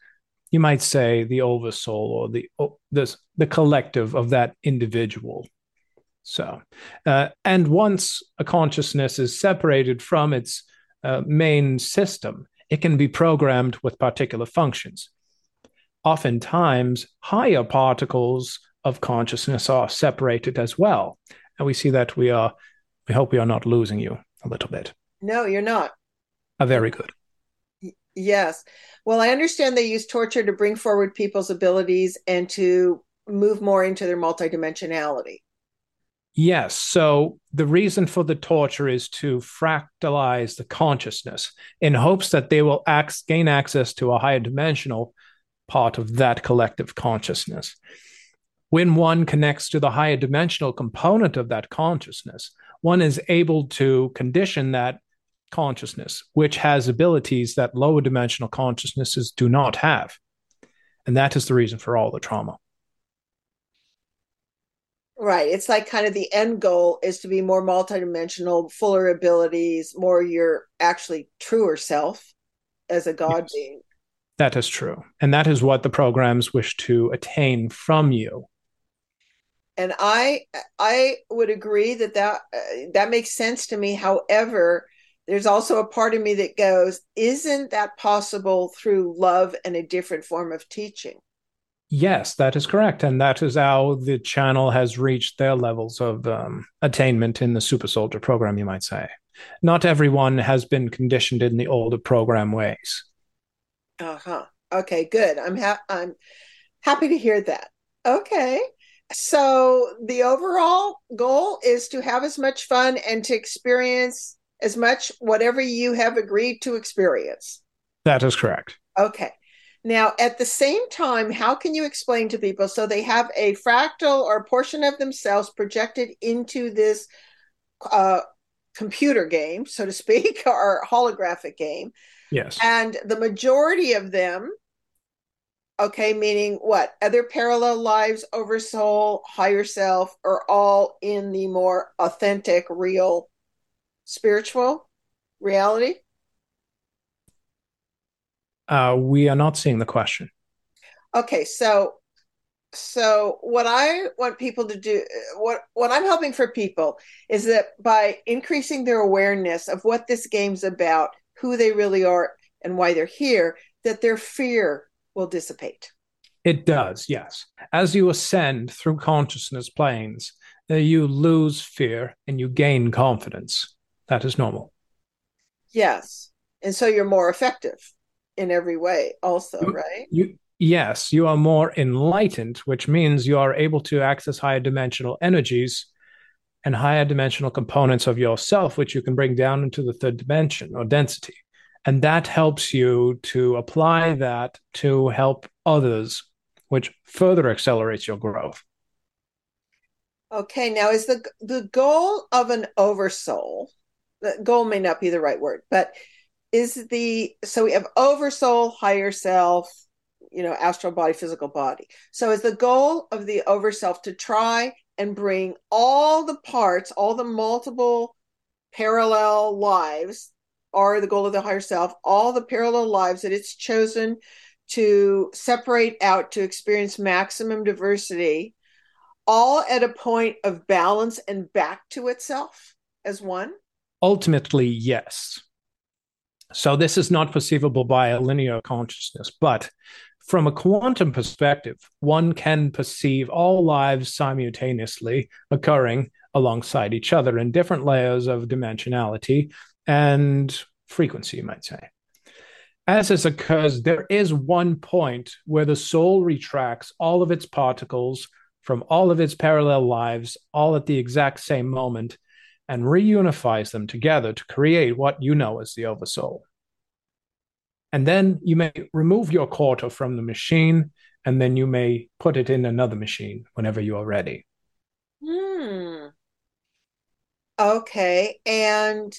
[SPEAKER 2] you might say, the oversoul or the the, the collective of that individual. So, uh, and once a consciousness is separated from its uh, main system, it can be programmed with particular functions oftentimes higher particles of consciousness are separated as well. And we see that we are, we hope we are not losing you a little bit.
[SPEAKER 1] No, you're not.
[SPEAKER 2] A very good.
[SPEAKER 1] Yes. Well, I understand they use torture to bring forward people's abilities and to move more into their multidimensionality.
[SPEAKER 2] Yes. So the reason for the torture is to fractalize the consciousness in hopes that they will ac- gain access to a higher dimensional part of that collective consciousness. When one connects to the higher dimensional component of that consciousness, one is able to condition that consciousness, which has abilities that lower dimensional consciousnesses do not have. And that is the reason for all the trauma.
[SPEAKER 1] Right. It's like kind of the end goal is to be more multidimensional, fuller abilities, more your actually truer self as a God yes. being.
[SPEAKER 2] That is true. And that is what the programs wish to attain from you.
[SPEAKER 1] And I I would agree that that uh, that makes sense to me. However, there's also a part of me that goes, isn't that possible through love and a different form of teaching?
[SPEAKER 2] Yes, that is correct. And that is how the channel has reached their levels of um, attainment in the Super Soldier program, you might say. Not everyone has been conditioned in the older program ways.
[SPEAKER 1] Uh huh. Okay, good. I'm ha- I'm happy to hear that. Okay. So the overall goal is to have as much fun and to experience as much whatever you have agreed to experience.
[SPEAKER 2] That is correct.
[SPEAKER 1] Okay. Now, at the same time, how can you explain to people so they have a fractal or portion of themselves projected into this uh, computer game, so to speak, or holographic game?
[SPEAKER 2] Yes.
[SPEAKER 1] And the majority of them, okay, meaning what? Other parallel lives, oversoul, higher self, are all in the more authentic, real, spiritual reality?
[SPEAKER 2] Uh, we are not seeing the question.
[SPEAKER 1] Okay, so so what I want people to do, what what I'm hoping for people is that by increasing their awareness of what this game's about, who they really are, and why they're here, that their fear will dissipate.
[SPEAKER 2] It does, yes. As you ascend through consciousness planes, you lose fear and you gain confidence. That is normal.
[SPEAKER 1] Yes, and so you're more effective in every way also
[SPEAKER 2] you,
[SPEAKER 1] right
[SPEAKER 2] you yes you are more enlightened which means you are able to access higher dimensional energies and higher dimensional components of yourself which you can bring down into the third dimension or density and that helps you to apply that to help others which further accelerates your growth
[SPEAKER 1] okay now is the the goal of an oversoul the goal may not be the right word but is the so we have oversoul, higher self, you know, astral body, physical body. So is the goal of the overself to try and bring all the parts, all the multiple parallel lives are the goal of the higher self, all the parallel lives that it's chosen to separate out to experience maximum diversity, all at a point of balance and back to itself as one?
[SPEAKER 2] Ultimately, yes. So this is not perceivable by a linear consciousness, but from a quantum perspective, one can perceive all lives simultaneously occurring alongside each other in different layers of dimensionality and frequency, you might say. As this occurs, there is one point where the soul retracts all of its particles from all of its parallel lives, all at the exact same moment, and reunifies them together to create what you know as the oversoul. And then you may remove your quarter from the machine, and then you may put it in another machine whenever you are ready.
[SPEAKER 1] Hmm. Okay. And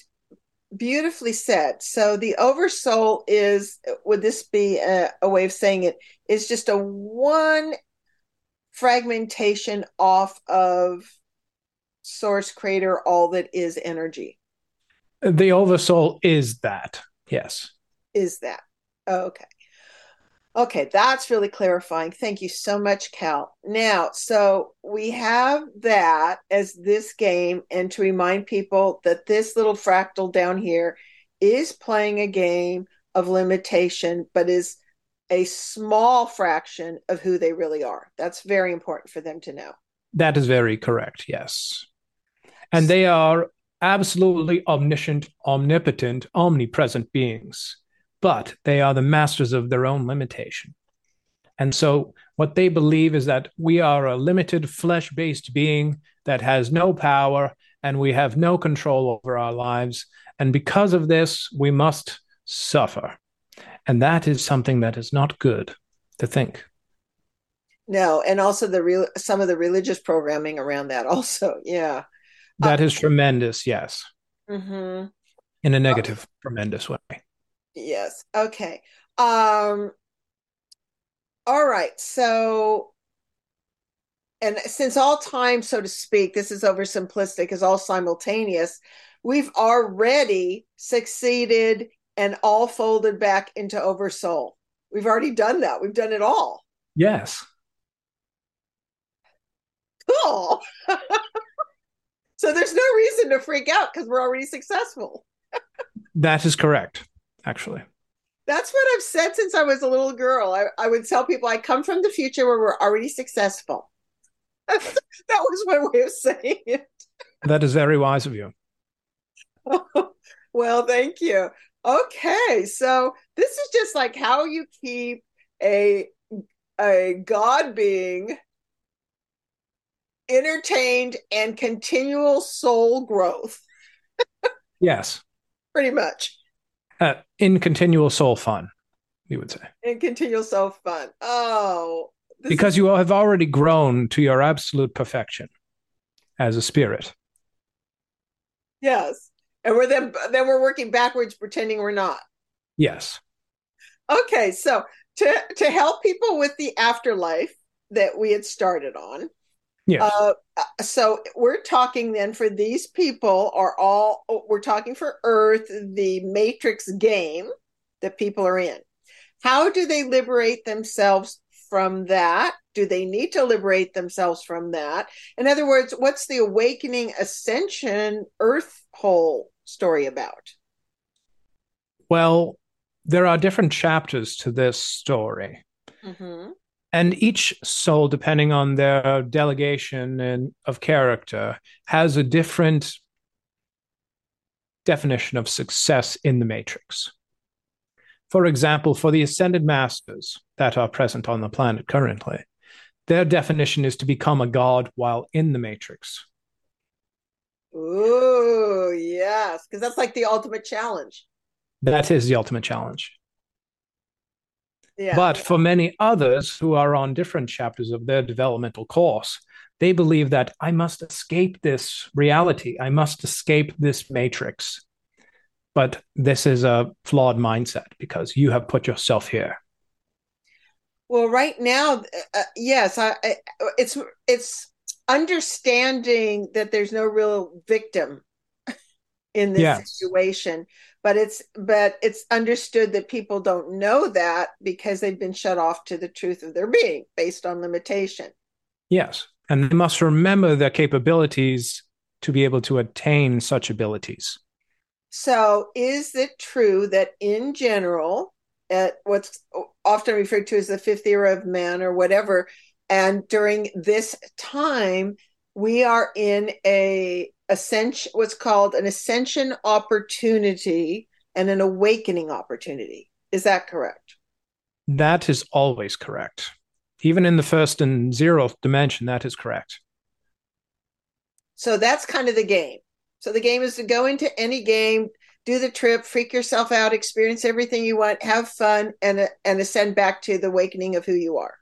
[SPEAKER 1] beautifully said. So the oversoul is, would this be a, a way of saying it, is just a one fragmentation off of source creator all that is energy.
[SPEAKER 2] The oversoul is that yes.
[SPEAKER 1] Is that. Oh, okay okay that's really clarifying. Thank you so much Kal. Now so we have that as this game and to remind people that this little fractal down here is playing a game of limitation but is a small fraction of who they really are. That's very important for them to know.
[SPEAKER 2] That is very correct yes. And they are absolutely omniscient, omnipotent, omnipresent beings, but they are the masters of their own limitation. And so, what they believe is that we are a limited flesh based being that has no power and we have no control over our lives. And because of this, we must suffer. And that is something that is not good to think.
[SPEAKER 1] No, and also the real some of the religious programming around that also. Yeah.
[SPEAKER 2] That is tremendous. Yes.
[SPEAKER 1] Mm-hmm.
[SPEAKER 2] in a negative, okay. tremendous way.
[SPEAKER 1] Yes. Okay. Um, all right. So, and since all time, so to speak, this is oversimplistic, is all simultaneous, we've already succeeded and all folded back into oversoul. We've already done that. We've done it all.
[SPEAKER 2] Yes.
[SPEAKER 1] Cool. so there's no reason to freak out because we're already successful.
[SPEAKER 2] that is correct, actually.
[SPEAKER 1] That's what I've said since I was a little girl. I, I would tell people I come from the future where we're already successful. that was my way of saying it.
[SPEAKER 2] That is very wise of you.
[SPEAKER 1] well, thank you. Okay, so this is just like how you keep a a god being entertained and continual soul growth.
[SPEAKER 2] yes.
[SPEAKER 1] Pretty much.
[SPEAKER 2] Uh, in continual soul fun, you would say.
[SPEAKER 1] In continual soul fun. Oh.
[SPEAKER 2] Because is... you have already grown to your absolute perfection as a spirit.
[SPEAKER 1] Yes. And we're then then we're working backwards pretending we're not.
[SPEAKER 2] Yes.
[SPEAKER 1] Okay, so to to help people with the afterlife that we had started on,
[SPEAKER 2] yeah. Uh,
[SPEAKER 1] so we're talking then for these people are all we're talking for Earth, the Matrix game that people are in. How do they liberate themselves from that? Do they need to liberate themselves from that? In other words, what's the awakening ascension Earth whole story about?
[SPEAKER 2] Well, there are different chapters to this story. Mm-hmm and each soul depending on their delegation and of character has a different definition of success in the matrix. For example for the ascended masters that are present on the planet currently their definition is to become a god while in the matrix.
[SPEAKER 1] Ooh, yes because that's like the ultimate challenge.
[SPEAKER 2] That is the ultimate challenge but for many others who are on different chapters of their developmental course, they believe that I must escape this reality. I must escape this matrix. But this is a flawed mindset because you have put yourself here.
[SPEAKER 1] Well, right now, uh, uh yes, I, I, it's it's understanding that there's no real victim in this yes. situation but it's but it's understood that people don't know that because they've been shut off to the truth of their being based on limitation.
[SPEAKER 2] Yes. And they must remember their capabilities to be able to attain such abilities.
[SPEAKER 1] So is it true that in general at what's often referred to as the fifth era of man or whatever and during this time we are in a ascension what's called an ascension opportunity and an awakening opportunity. Is that correct?
[SPEAKER 2] That is always correct. Even in the first and zeroth dimension that is correct.
[SPEAKER 1] So that's kind of the game. So the game is to go into any game do the trip freak yourself out experience everything you want have fun and and ascend back to the awakening of who you are.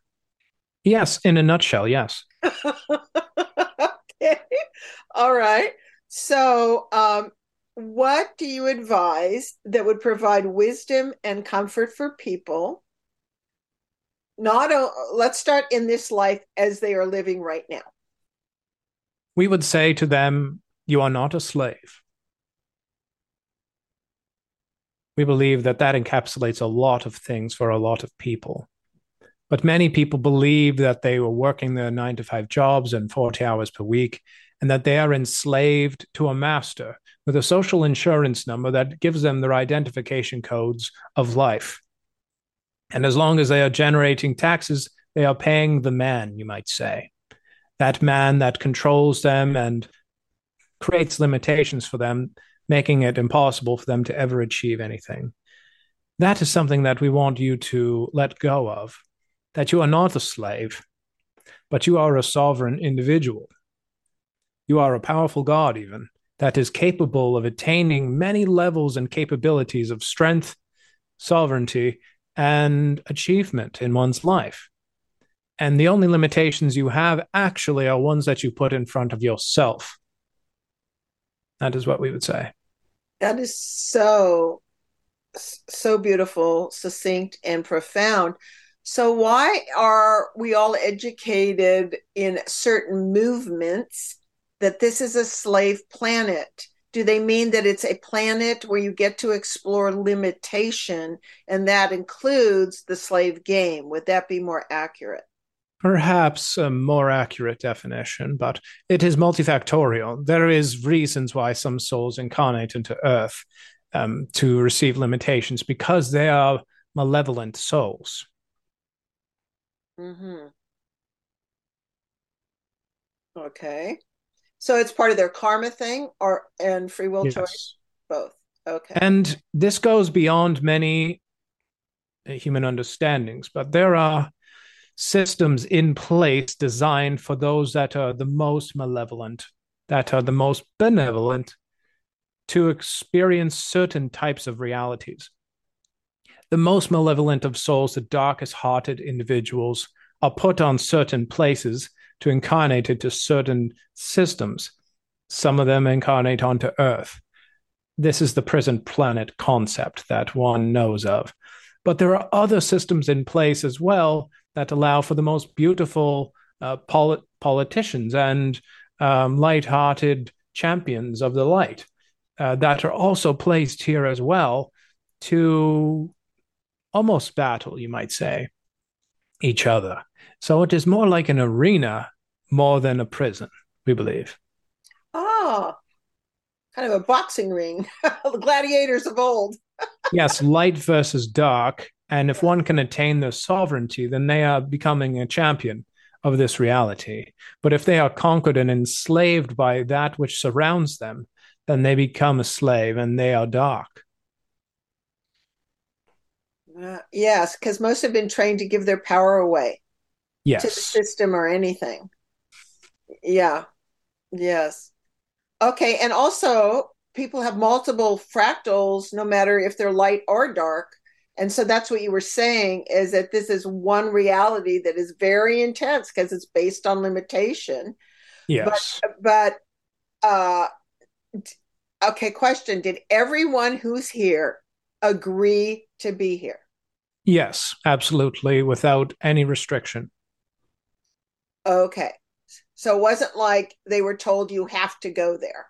[SPEAKER 2] Yes in a nutshell yes
[SPEAKER 1] okay. All right. So, um, what do you advise that would provide wisdom and comfort for people? Not a, let's start in this life as they are living right now.
[SPEAKER 2] We would say to them, You are not a slave. We believe that that encapsulates a lot of things for a lot of people. But many people believe that they were working their nine to five jobs and 40 hours per week, and that they are enslaved to a master with a social insurance number that gives them their identification codes of life. And as long as they are generating taxes, they are paying the man, you might say. That man that controls them and creates limitations for them, making it impossible for them to ever achieve anything. That is something that we want you to let go of that you are not a slave, but you are a sovereign individual. You are a powerful God, even, that is capable of attaining many levels and capabilities of strength, sovereignty, and achievement in one's life. And the only limitations you have actually are ones that you put in front of yourself. That is what we would say.
[SPEAKER 1] That is so, so beautiful, succinct, and profound. So, why are we all educated in certain movements that this is a slave planet? Do they mean that it's a planet where you get to explore limitation and that includes the slave game? Would that be more accurate?
[SPEAKER 2] Perhaps a more accurate definition, but it is multifactorial. There is reasons why some souls incarnate into Earth um, to receive limitations because they are malevolent souls.
[SPEAKER 1] Mm-hmm. Okay. So it's part of their karma thing or and free will yes. choice? Both. Okay.
[SPEAKER 2] And this goes beyond many human understandings, but there are systems in place designed for those that are the most malevolent, that are the most benevolent to experience certain types of realities. The most malevolent of souls, the darkest hearted individuals, are put on certain places to incarnate into certain systems. Some of them incarnate onto Earth. This is the present planet concept that one knows of. But there are other systems in place as well that allow for the most beautiful uh, polit- politicians and um, light-hearted champions of the light uh, that are also placed here as well to almost battle, you might say, each other. So it is more like an arena more than a prison, we believe.
[SPEAKER 1] Oh, kind of a boxing ring, the gladiators of old.
[SPEAKER 2] yes, light versus dark. And if one can attain their sovereignty, then they are becoming a champion of this reality. But if they are conquered and enslaved by that which surrounds them, then they become a slave and they are dark.
[SPEAKER 1] Uh, yes, because most have been trained to give their power away
[SPEAKER 2] yes.
[SPEAKER 1] to the system or anything. Yeah. Yes. Okay. And also, people have multiple fractals, no matter if they're light or dark. And so that's what you were saying is that this is one reality that is very intense because it's based on limitation.
[SPEAKER 2] Yes.
[SPEAKER 1] But, but uh, okay, question Did everyone who's here agree to be here?
[SPEAKER 2] Yes, absolutely, without any restriction.
[SPEAKER 1] Okay. So it wasn't like they were told you have to go there.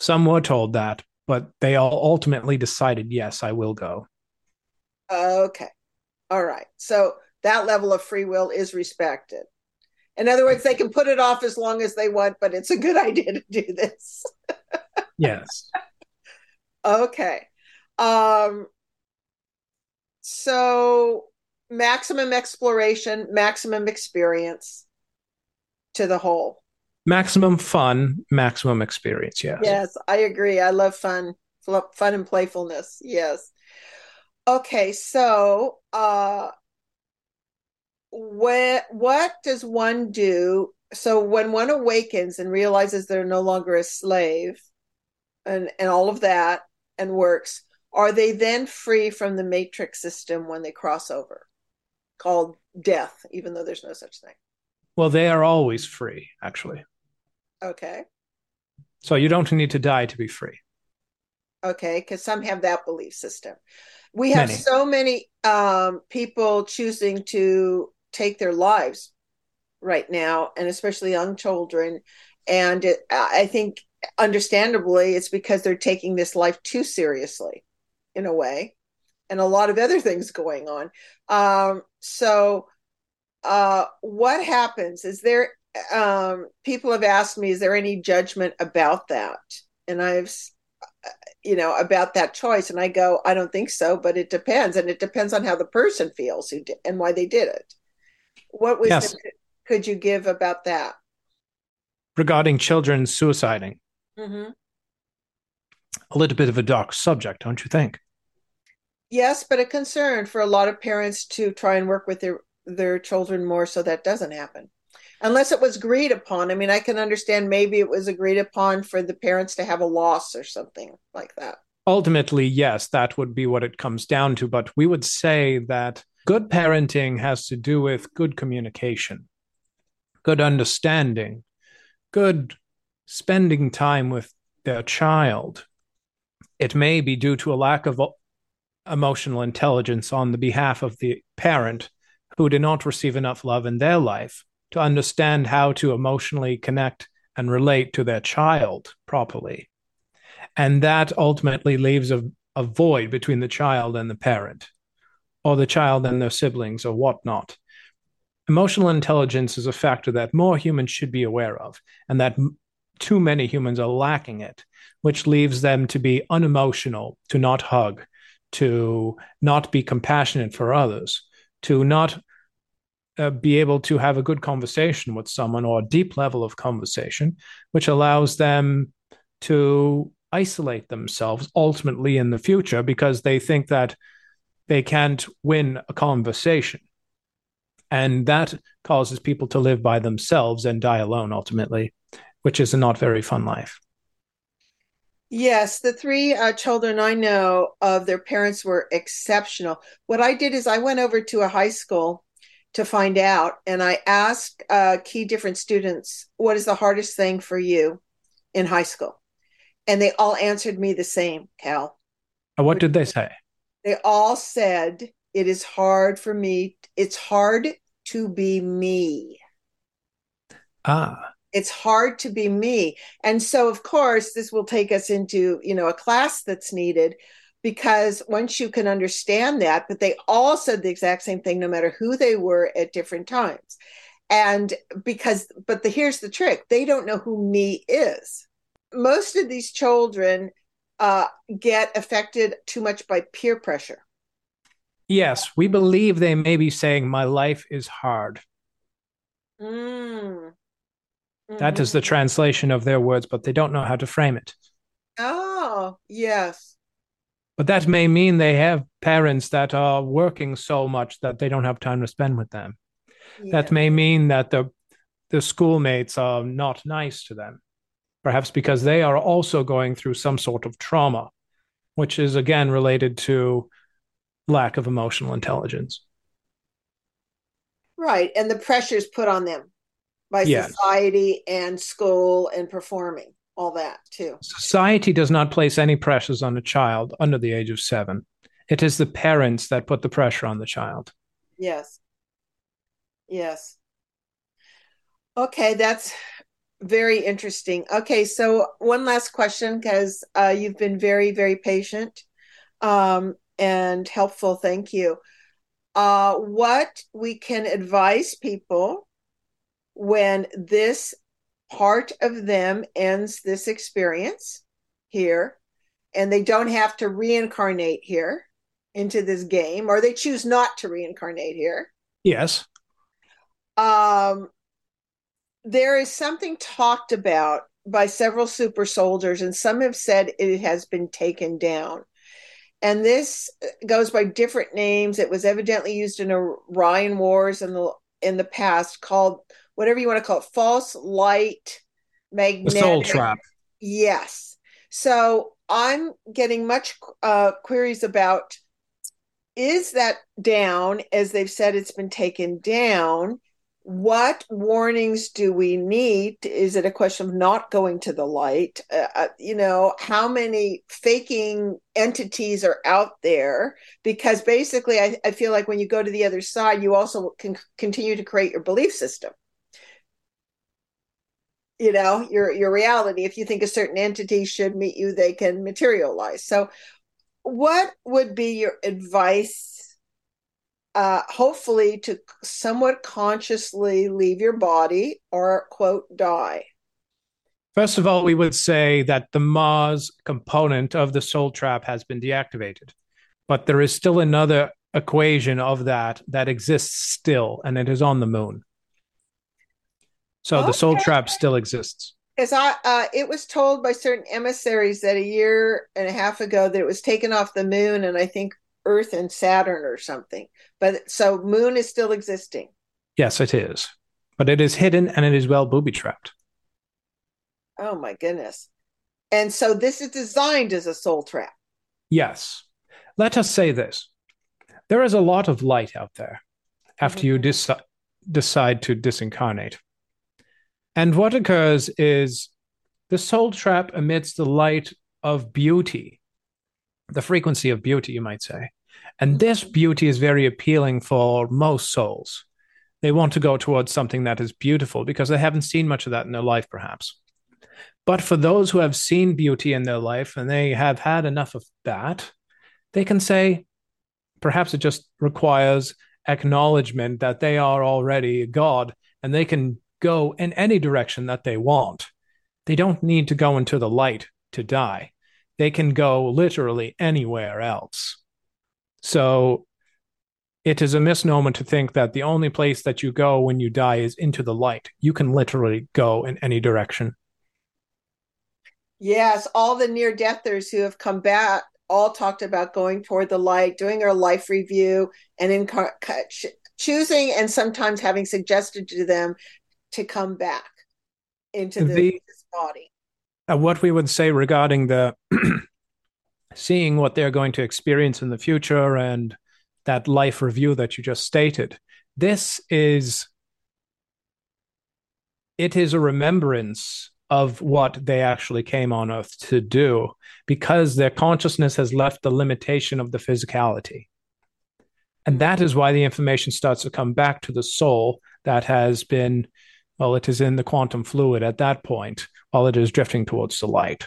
[SPEAKER 2] Some were told that, but they all ultimately decided, yes, I will go.
[SPEAKER 1] Okay. All right. So that level of free will is respected. In other words, they can put it off as long as they want, but it's a good idea to do this.
[SPEAKER 2] yes.
[SPEAKER 1] Okay. Um, so maximum exploration, maximum experience to the whole.
[SPEAKER 2] Maximum fun, maximum experience. Yes.
[SPEAKER 1] Yes, I agree. I love fun, fun and playfulness. Yes. Okay, so uh what what does one do so when one awakens and realizes they're no longer a slave and and all of that and works are they then free from the matrix system when they cross over called death even though there's no such thing
[SPEAKER 2] well, they are always free, actually.
[SPEAKER 1] Okay.
[SPEAKER 2] So you don't need to die to be free.
[SPEAKER 1] Okay, because some have that belief system. We have many. so many um, people choosing to take their lives right now, and especially young children. And it, I think, understandably, it's because they're taking this life too seriously, in a way, and a lot of other things going on. Um, so uh, what happens? Is there um, people have asked me, is there any judgment about that? And I've, you know, about that choice, and I go, I don't think so, but it depends, and it depends on how the person feels who did, and why they did it. What was yes. could, could you give about that?
[SPEAKER 2] Regarding children suiciding,
[SPEAKER 1] mm-hmm.
[SPEAKER 2] a little bit of a dark subject, don't you think?
[SPEAKER 1] Yes, but a concern for a lot of parents to try and work with their their children more so that doesn't happen. Unless it was agreed upon. I mean i can understand maybe it was agreed upon for the parents to have a loss or something like that.
[SPEAKER 2] Ultimately yes that would be what it comes down to but we would say that good parenting has to do with good communication good understanding good spending time with their child. It may be due to a lack of emotional intelligence on the behalf of the parent who did not receive enough love in their life to understand how to emotionally connect and relate to their child properly. And that ultimately leaves a, a void between the child and the parent, or the child and their siblings, or whatnot. Emotional intelligence is a factor that more humans should be aware of, and that too many humans are lacking it, which leaves them to be unemotional, to not hug, to not be compassionate for others, to not uh, be able to have a good conversation with someone or a deep level of conversation, which allows them to isolate themselves ultimately in the future because they think that they can't win a conversation. And that causes people to live by themselves and die alone ultimately, which is a not very fun life.
[SPEAKER 1] Yes, the three uh, children I know of their parents were exceptional. What I did is I went over to a high school to find out, and I asked uh, key different students, "What is the hardest thing for you in high school?" And they all answered me the same, Kal.
[SPEAKER 2] What did they say?
[SPEAKER 1] They all said, "It is hard for me. It's hard to be me."
[SPEAKER 2] Ah
[SPEAKER 1] it's hard to be me. And so of course this will take us into you know a class that's needed because once you can understand that but they all said the exact same thing no matter who they were at different times. And because but the here's the trick they don't know who me is. Most of these children uh, get affected too much by peer pressure.
[SPEAKER 2] Yes we believe they may be saying my life is hard.
[SPEAKER 1] Mm.
[SPEAKER 2] That is the mm-hmm. translation of their words, but they don't know how to frame it.
[SPEAKER 1] Oh, yes.
[SPEAKER 2] But that may mean they have parents that are working so much that they don't have time to spend with them. Yeah. That may mean that the the schoolmates are not nice to them, perhaps because they are also going through some sort of trauma, which is again related to lack of emotional intelligence.
[SPEAKER 1] Right, and the pressures put on them by society and school and performing all that too.
[SPEAKER 2] Society does not place any pressures on a child under the age of seven. It is the parents that put the pressure on the child.
[SPEAKER 1] Yes. Yes. Okay that's very interesting. Okay so one last question because uh, you've been very very patient um, and helpful. Thank you. Uh, what we can advise people when this part of them ends this experience here and they don't have to reincarnate here into this game or they choose not to reincarnate here.
[SPEAKER 2] Yes.
[SPEAKER 1] Um there is something talked about by several super soldiers and some have said it has been taken down. And this goes by different names. It was evidently used in orion wars in the in the past called whatever you want to call it, false light, magnetic.
[SPEAKER 2] The soul trap.
[SPEAKER 1] Yes. So I'm getting much uh, queries about is that down as they've said it's been taken down? What warnings do we need? Is it a question of not going to the light? Uh, uh, you know, how many faking entities are out there? Because basically, I, I feel like when you go to the other side, you also can continue to create your belief system you know your your reality. If you think a certain entity should meet you they can materialize. So what would be your advice uh hopefully to somewhat consciously leave your body or quote die?
[SPEAKER 2] First of all we would say that the mars component of the soul trap has been deactivated but there is still another equation of that that exists still and it is on the moon so okay. the soul trap still exists.
[SPEAKER 1] Because I, uh, it was told by certain emissaries that a year and a half ago that it was taken off the moon, and I think Earth and Saturn or something. But so moon is still existing.
[SPEAKER 2] Yes, it is, but it is hidden and it is well booby trapped.
[SPEAKER 1] Oh my goodness! And so this is designed as a soul trap.
[SPEAKER 2] Yes. Let us say this: there is a lot of light out there after mm-hmm. you deci- decide to disincarnate. And what occurs is the soul trap emits the light of beauty the frequency of beauty, you might say. And mm-hmm. this beauty is very appealing for most souls. They want to go towards something that is beautiful because they haven't seen much of that in their life, perhaps. But for those who have seen beauty in their life and they have had enough of that, they can say, perhaps it just requires acknowledgement that they are already God and they can go in any direction that they want. They don't need to go into the light to die. They can go literally anywhere else. So it is a misnomer to think that the only place that you go when you die is into the light. You can literally go in any direction.
[SPEAKER 1] Yes, all the near deathers who have come back all talked about going toward the light, doing our life review, and in choosing and sometimes having suggested to them to come back into the, the body.
[SPEAKER 2] Uh, what we would say regarding the seeing what they're going to experience in the future and that life review that you just stated. This is it is a remembrance of what they actually came on earth to do because their consciousness has left the limitation of the physicality. And that is why the information starts to come back to the soul that has been, well, it is in the quantum fluid at that point, while it is drifting towards the light.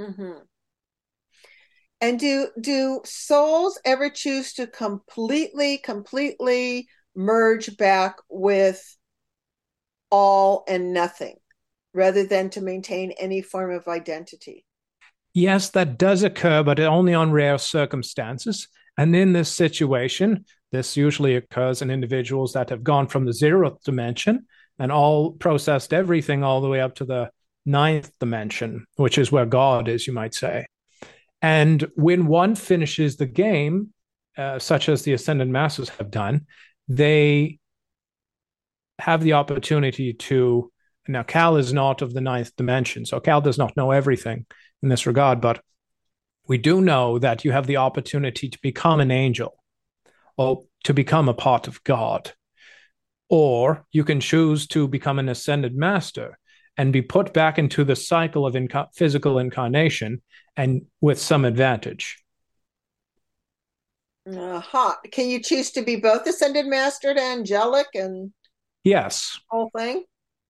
[SPEAKER 1] Mm-hmm. And do do souls ever choose to completely, completely merge back with all and nothing rather than to maintain any form of identity?
[SPEAKER 2] Yes, that does occur, but only on rare circumstances. And in this situation, this usually occurs in individuals that have gone from the zeroth dimension and all processed everything all the way up to the ninth dimension, which is where God is, you might say. And when one finishes the game, uh, such as the Ascended Masters have done, they have the opportunity to. Now, Kal is not of the ninth dimension, so Kal does not know everything in this regard, but we do know that you have the opportunity to become an angel or to become a part of God. Or you can choose to become an ascended master and be put back into the cycle of inca- physical incarnation and with some advantage.
[SPEAKER 1] Uh-huh. Can you choose to be both ascended master and angelic and
[SPEAKER 2] yes,
[SPEAKER 1] whole thing?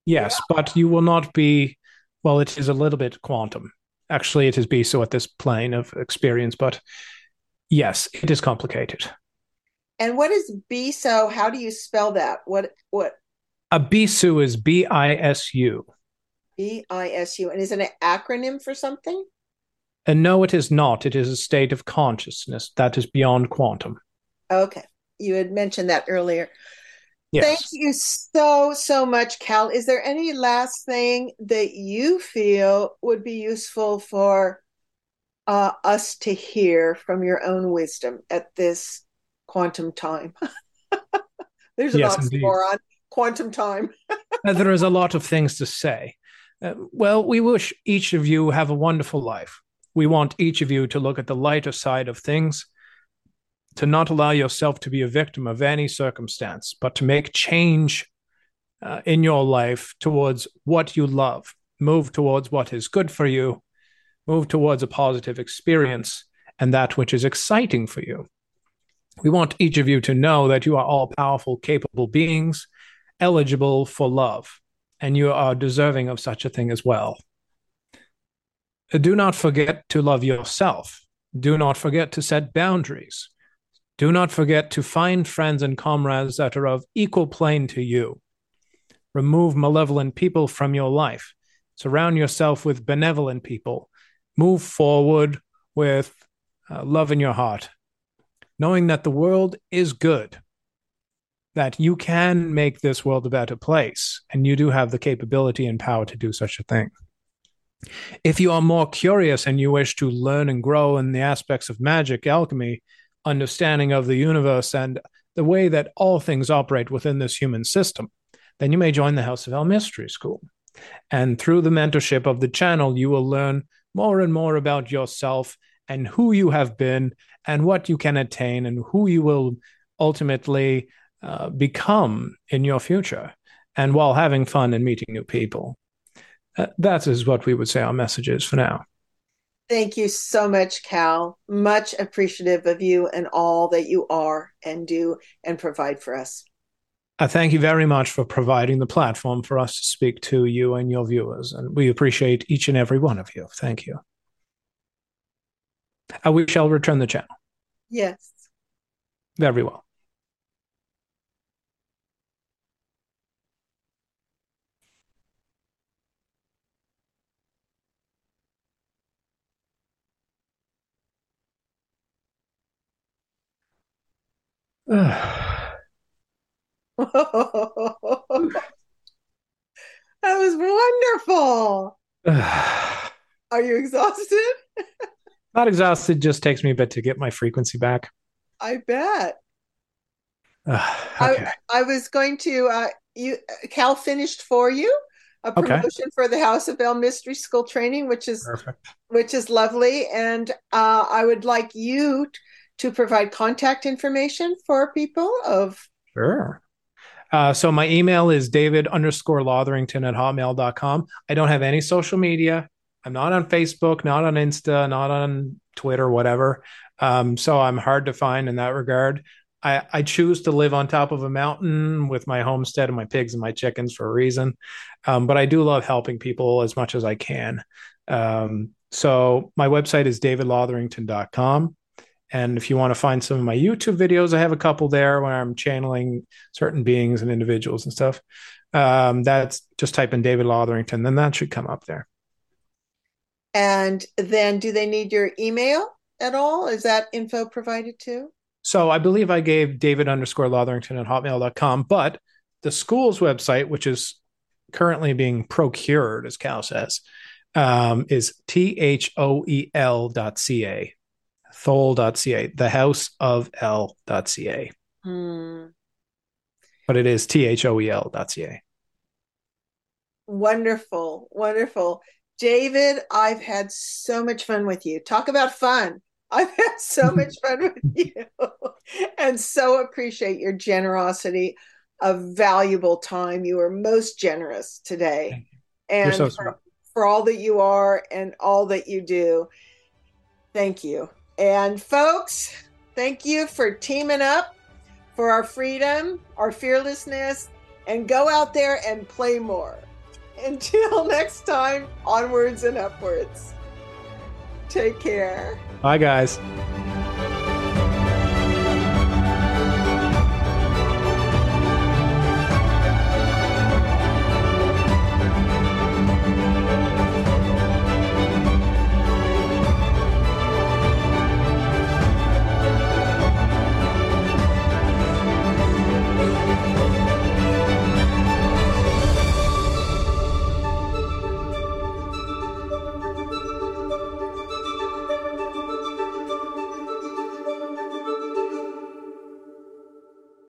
[SPEAKER 2] Yes, yeah. but you will not be. Well, it is a little bit quantum. Actually, it is be so at this plane of experience, but yes, it is complicated.
[SPEAKER 1] And what is BISU? How do you spell that? What what?
[SPEAKER 2] A BISU is B I S U.
[SPEAKER 1] B I S U, and is it an acronym for something?
[SPEAKER 2] And no, it is not. It is a state of consciousness that is beyond quantum.
[SPEAKER 1] Okay. You had mentioned that earlier.
[SPEAKER 2] Yes.
[SPEAKER 1] Thank you so, so much, Kal. Is there any last thing that you feel would be useful for uh, us to hear from your own wisdom at this quantum time? There's an yes, oxymoron, quantum time.
[SPEAKER 2] there is a lot of things to say. Uh, well, we wish each of you have a wonderful life. We want each of you to look at the lighter side of things, to not allow yourself to be a victim of any circumstance, but to make change uh, in your life towards what you love, move towards what is good for you, move towards a positive experience and that which is exciting for you. We want each of you to know that you are all powerful, capable beings, eligible for love, and you are deserving of such a thing as well do not forget to love yourself. Do not forget to set boundaries. Do not forget to find friends and comrades that are of equal plane to you. Remove malevolent people from your life. Surround yourself with benevolent people. Move forward with uh, love in your heart, knowing that the world is good, that you can make this world a better place, and you do have the capability and power to do such a thing. If you are more curious and you wish to learn and grow in the aspects of magic, alchemy, understanding of the universe, and the way that all things operate within this human system, then you may join the House of El Mystery School. And through the mentorship of the channel, you will learn more and more about yourself and who you have been and what you can attain and who you will ultimately uh, become in your future, and while having fun and meeting new people. Uh, that is what we would say our message is for now.
[SPEAKER 1] Thank you so much, Kal. Much appreciative of you and all that you are and do and provide for us.
[SPEAKER 2] I thank you very much for providing the platform for us to speak to you and your viewers. And we appreciate each and every one of you. Thank you. Uh, we shall return the channel.
[SPEAKER 1] Yes.
[SPEAKER 2] Very well.
[SPEAKER 1] that was wonderful. Are you exhausted?
[SPEAKER 2] Not exhausted, just takes me a bit to get my frequency back.
[SPEAKER 1] I bet.
[SPEAKER 2] Uh, okay.
[SPEAKER 1] I, I, was going to uh, you Kal finished for you a promotion okay. for the House of El Mystery School training, which is
[SPEAKER 2] Perfect.
[SPEAKER 1] which is lovely, and uh, I would like you to provide contact information for people of
[SPEAKER 2] sure. Uh, so my email is david underscore lotherington at hotmail.com i don't have any social media. I'm not on facebook not on insta not on twitter whatever. Um, so i'm hard to find in that regard. I, I choose to live on top of a mountain with my homestead and my pigs and my chickens for a reason. Um, but i do love helping people as much as i can. Um, so my website is davidlotherington.com and if you want to find some of my YouTube videos, I have a couple there where I'm channeling certain beings and individuals and stuff. Um, that's just type in David Lotherington, then that should come up there.
[SPEAKER 1] And then do they need your email at all? Is that info provided too?
[SPEAKER 2] So I believe I gave David underscore Lotherington at hotmail.com, but the school's website, which is currently being procured, as Kal says, um, is T H O E L dot C A thol.ca, the house of L.ca. Mm. But it is T H O E L.ca.
[SPEAKER 1] Wonderful. Wonderful. David, I've had so much fun with you. Talk about fun. I've had so much fun with you and so appreciate your generosity of valuable time. You are most generous today. And
[SPEAKER 2] so
[SPEAKER 1] for, for all that you are and all that you do. Thank you. And folks, thank you for teaming up for our freedom, our fearlessness, and go out there and play more. Until next time, onwards and upwards. Take care.
[SPEAKER 2] Bye, guys.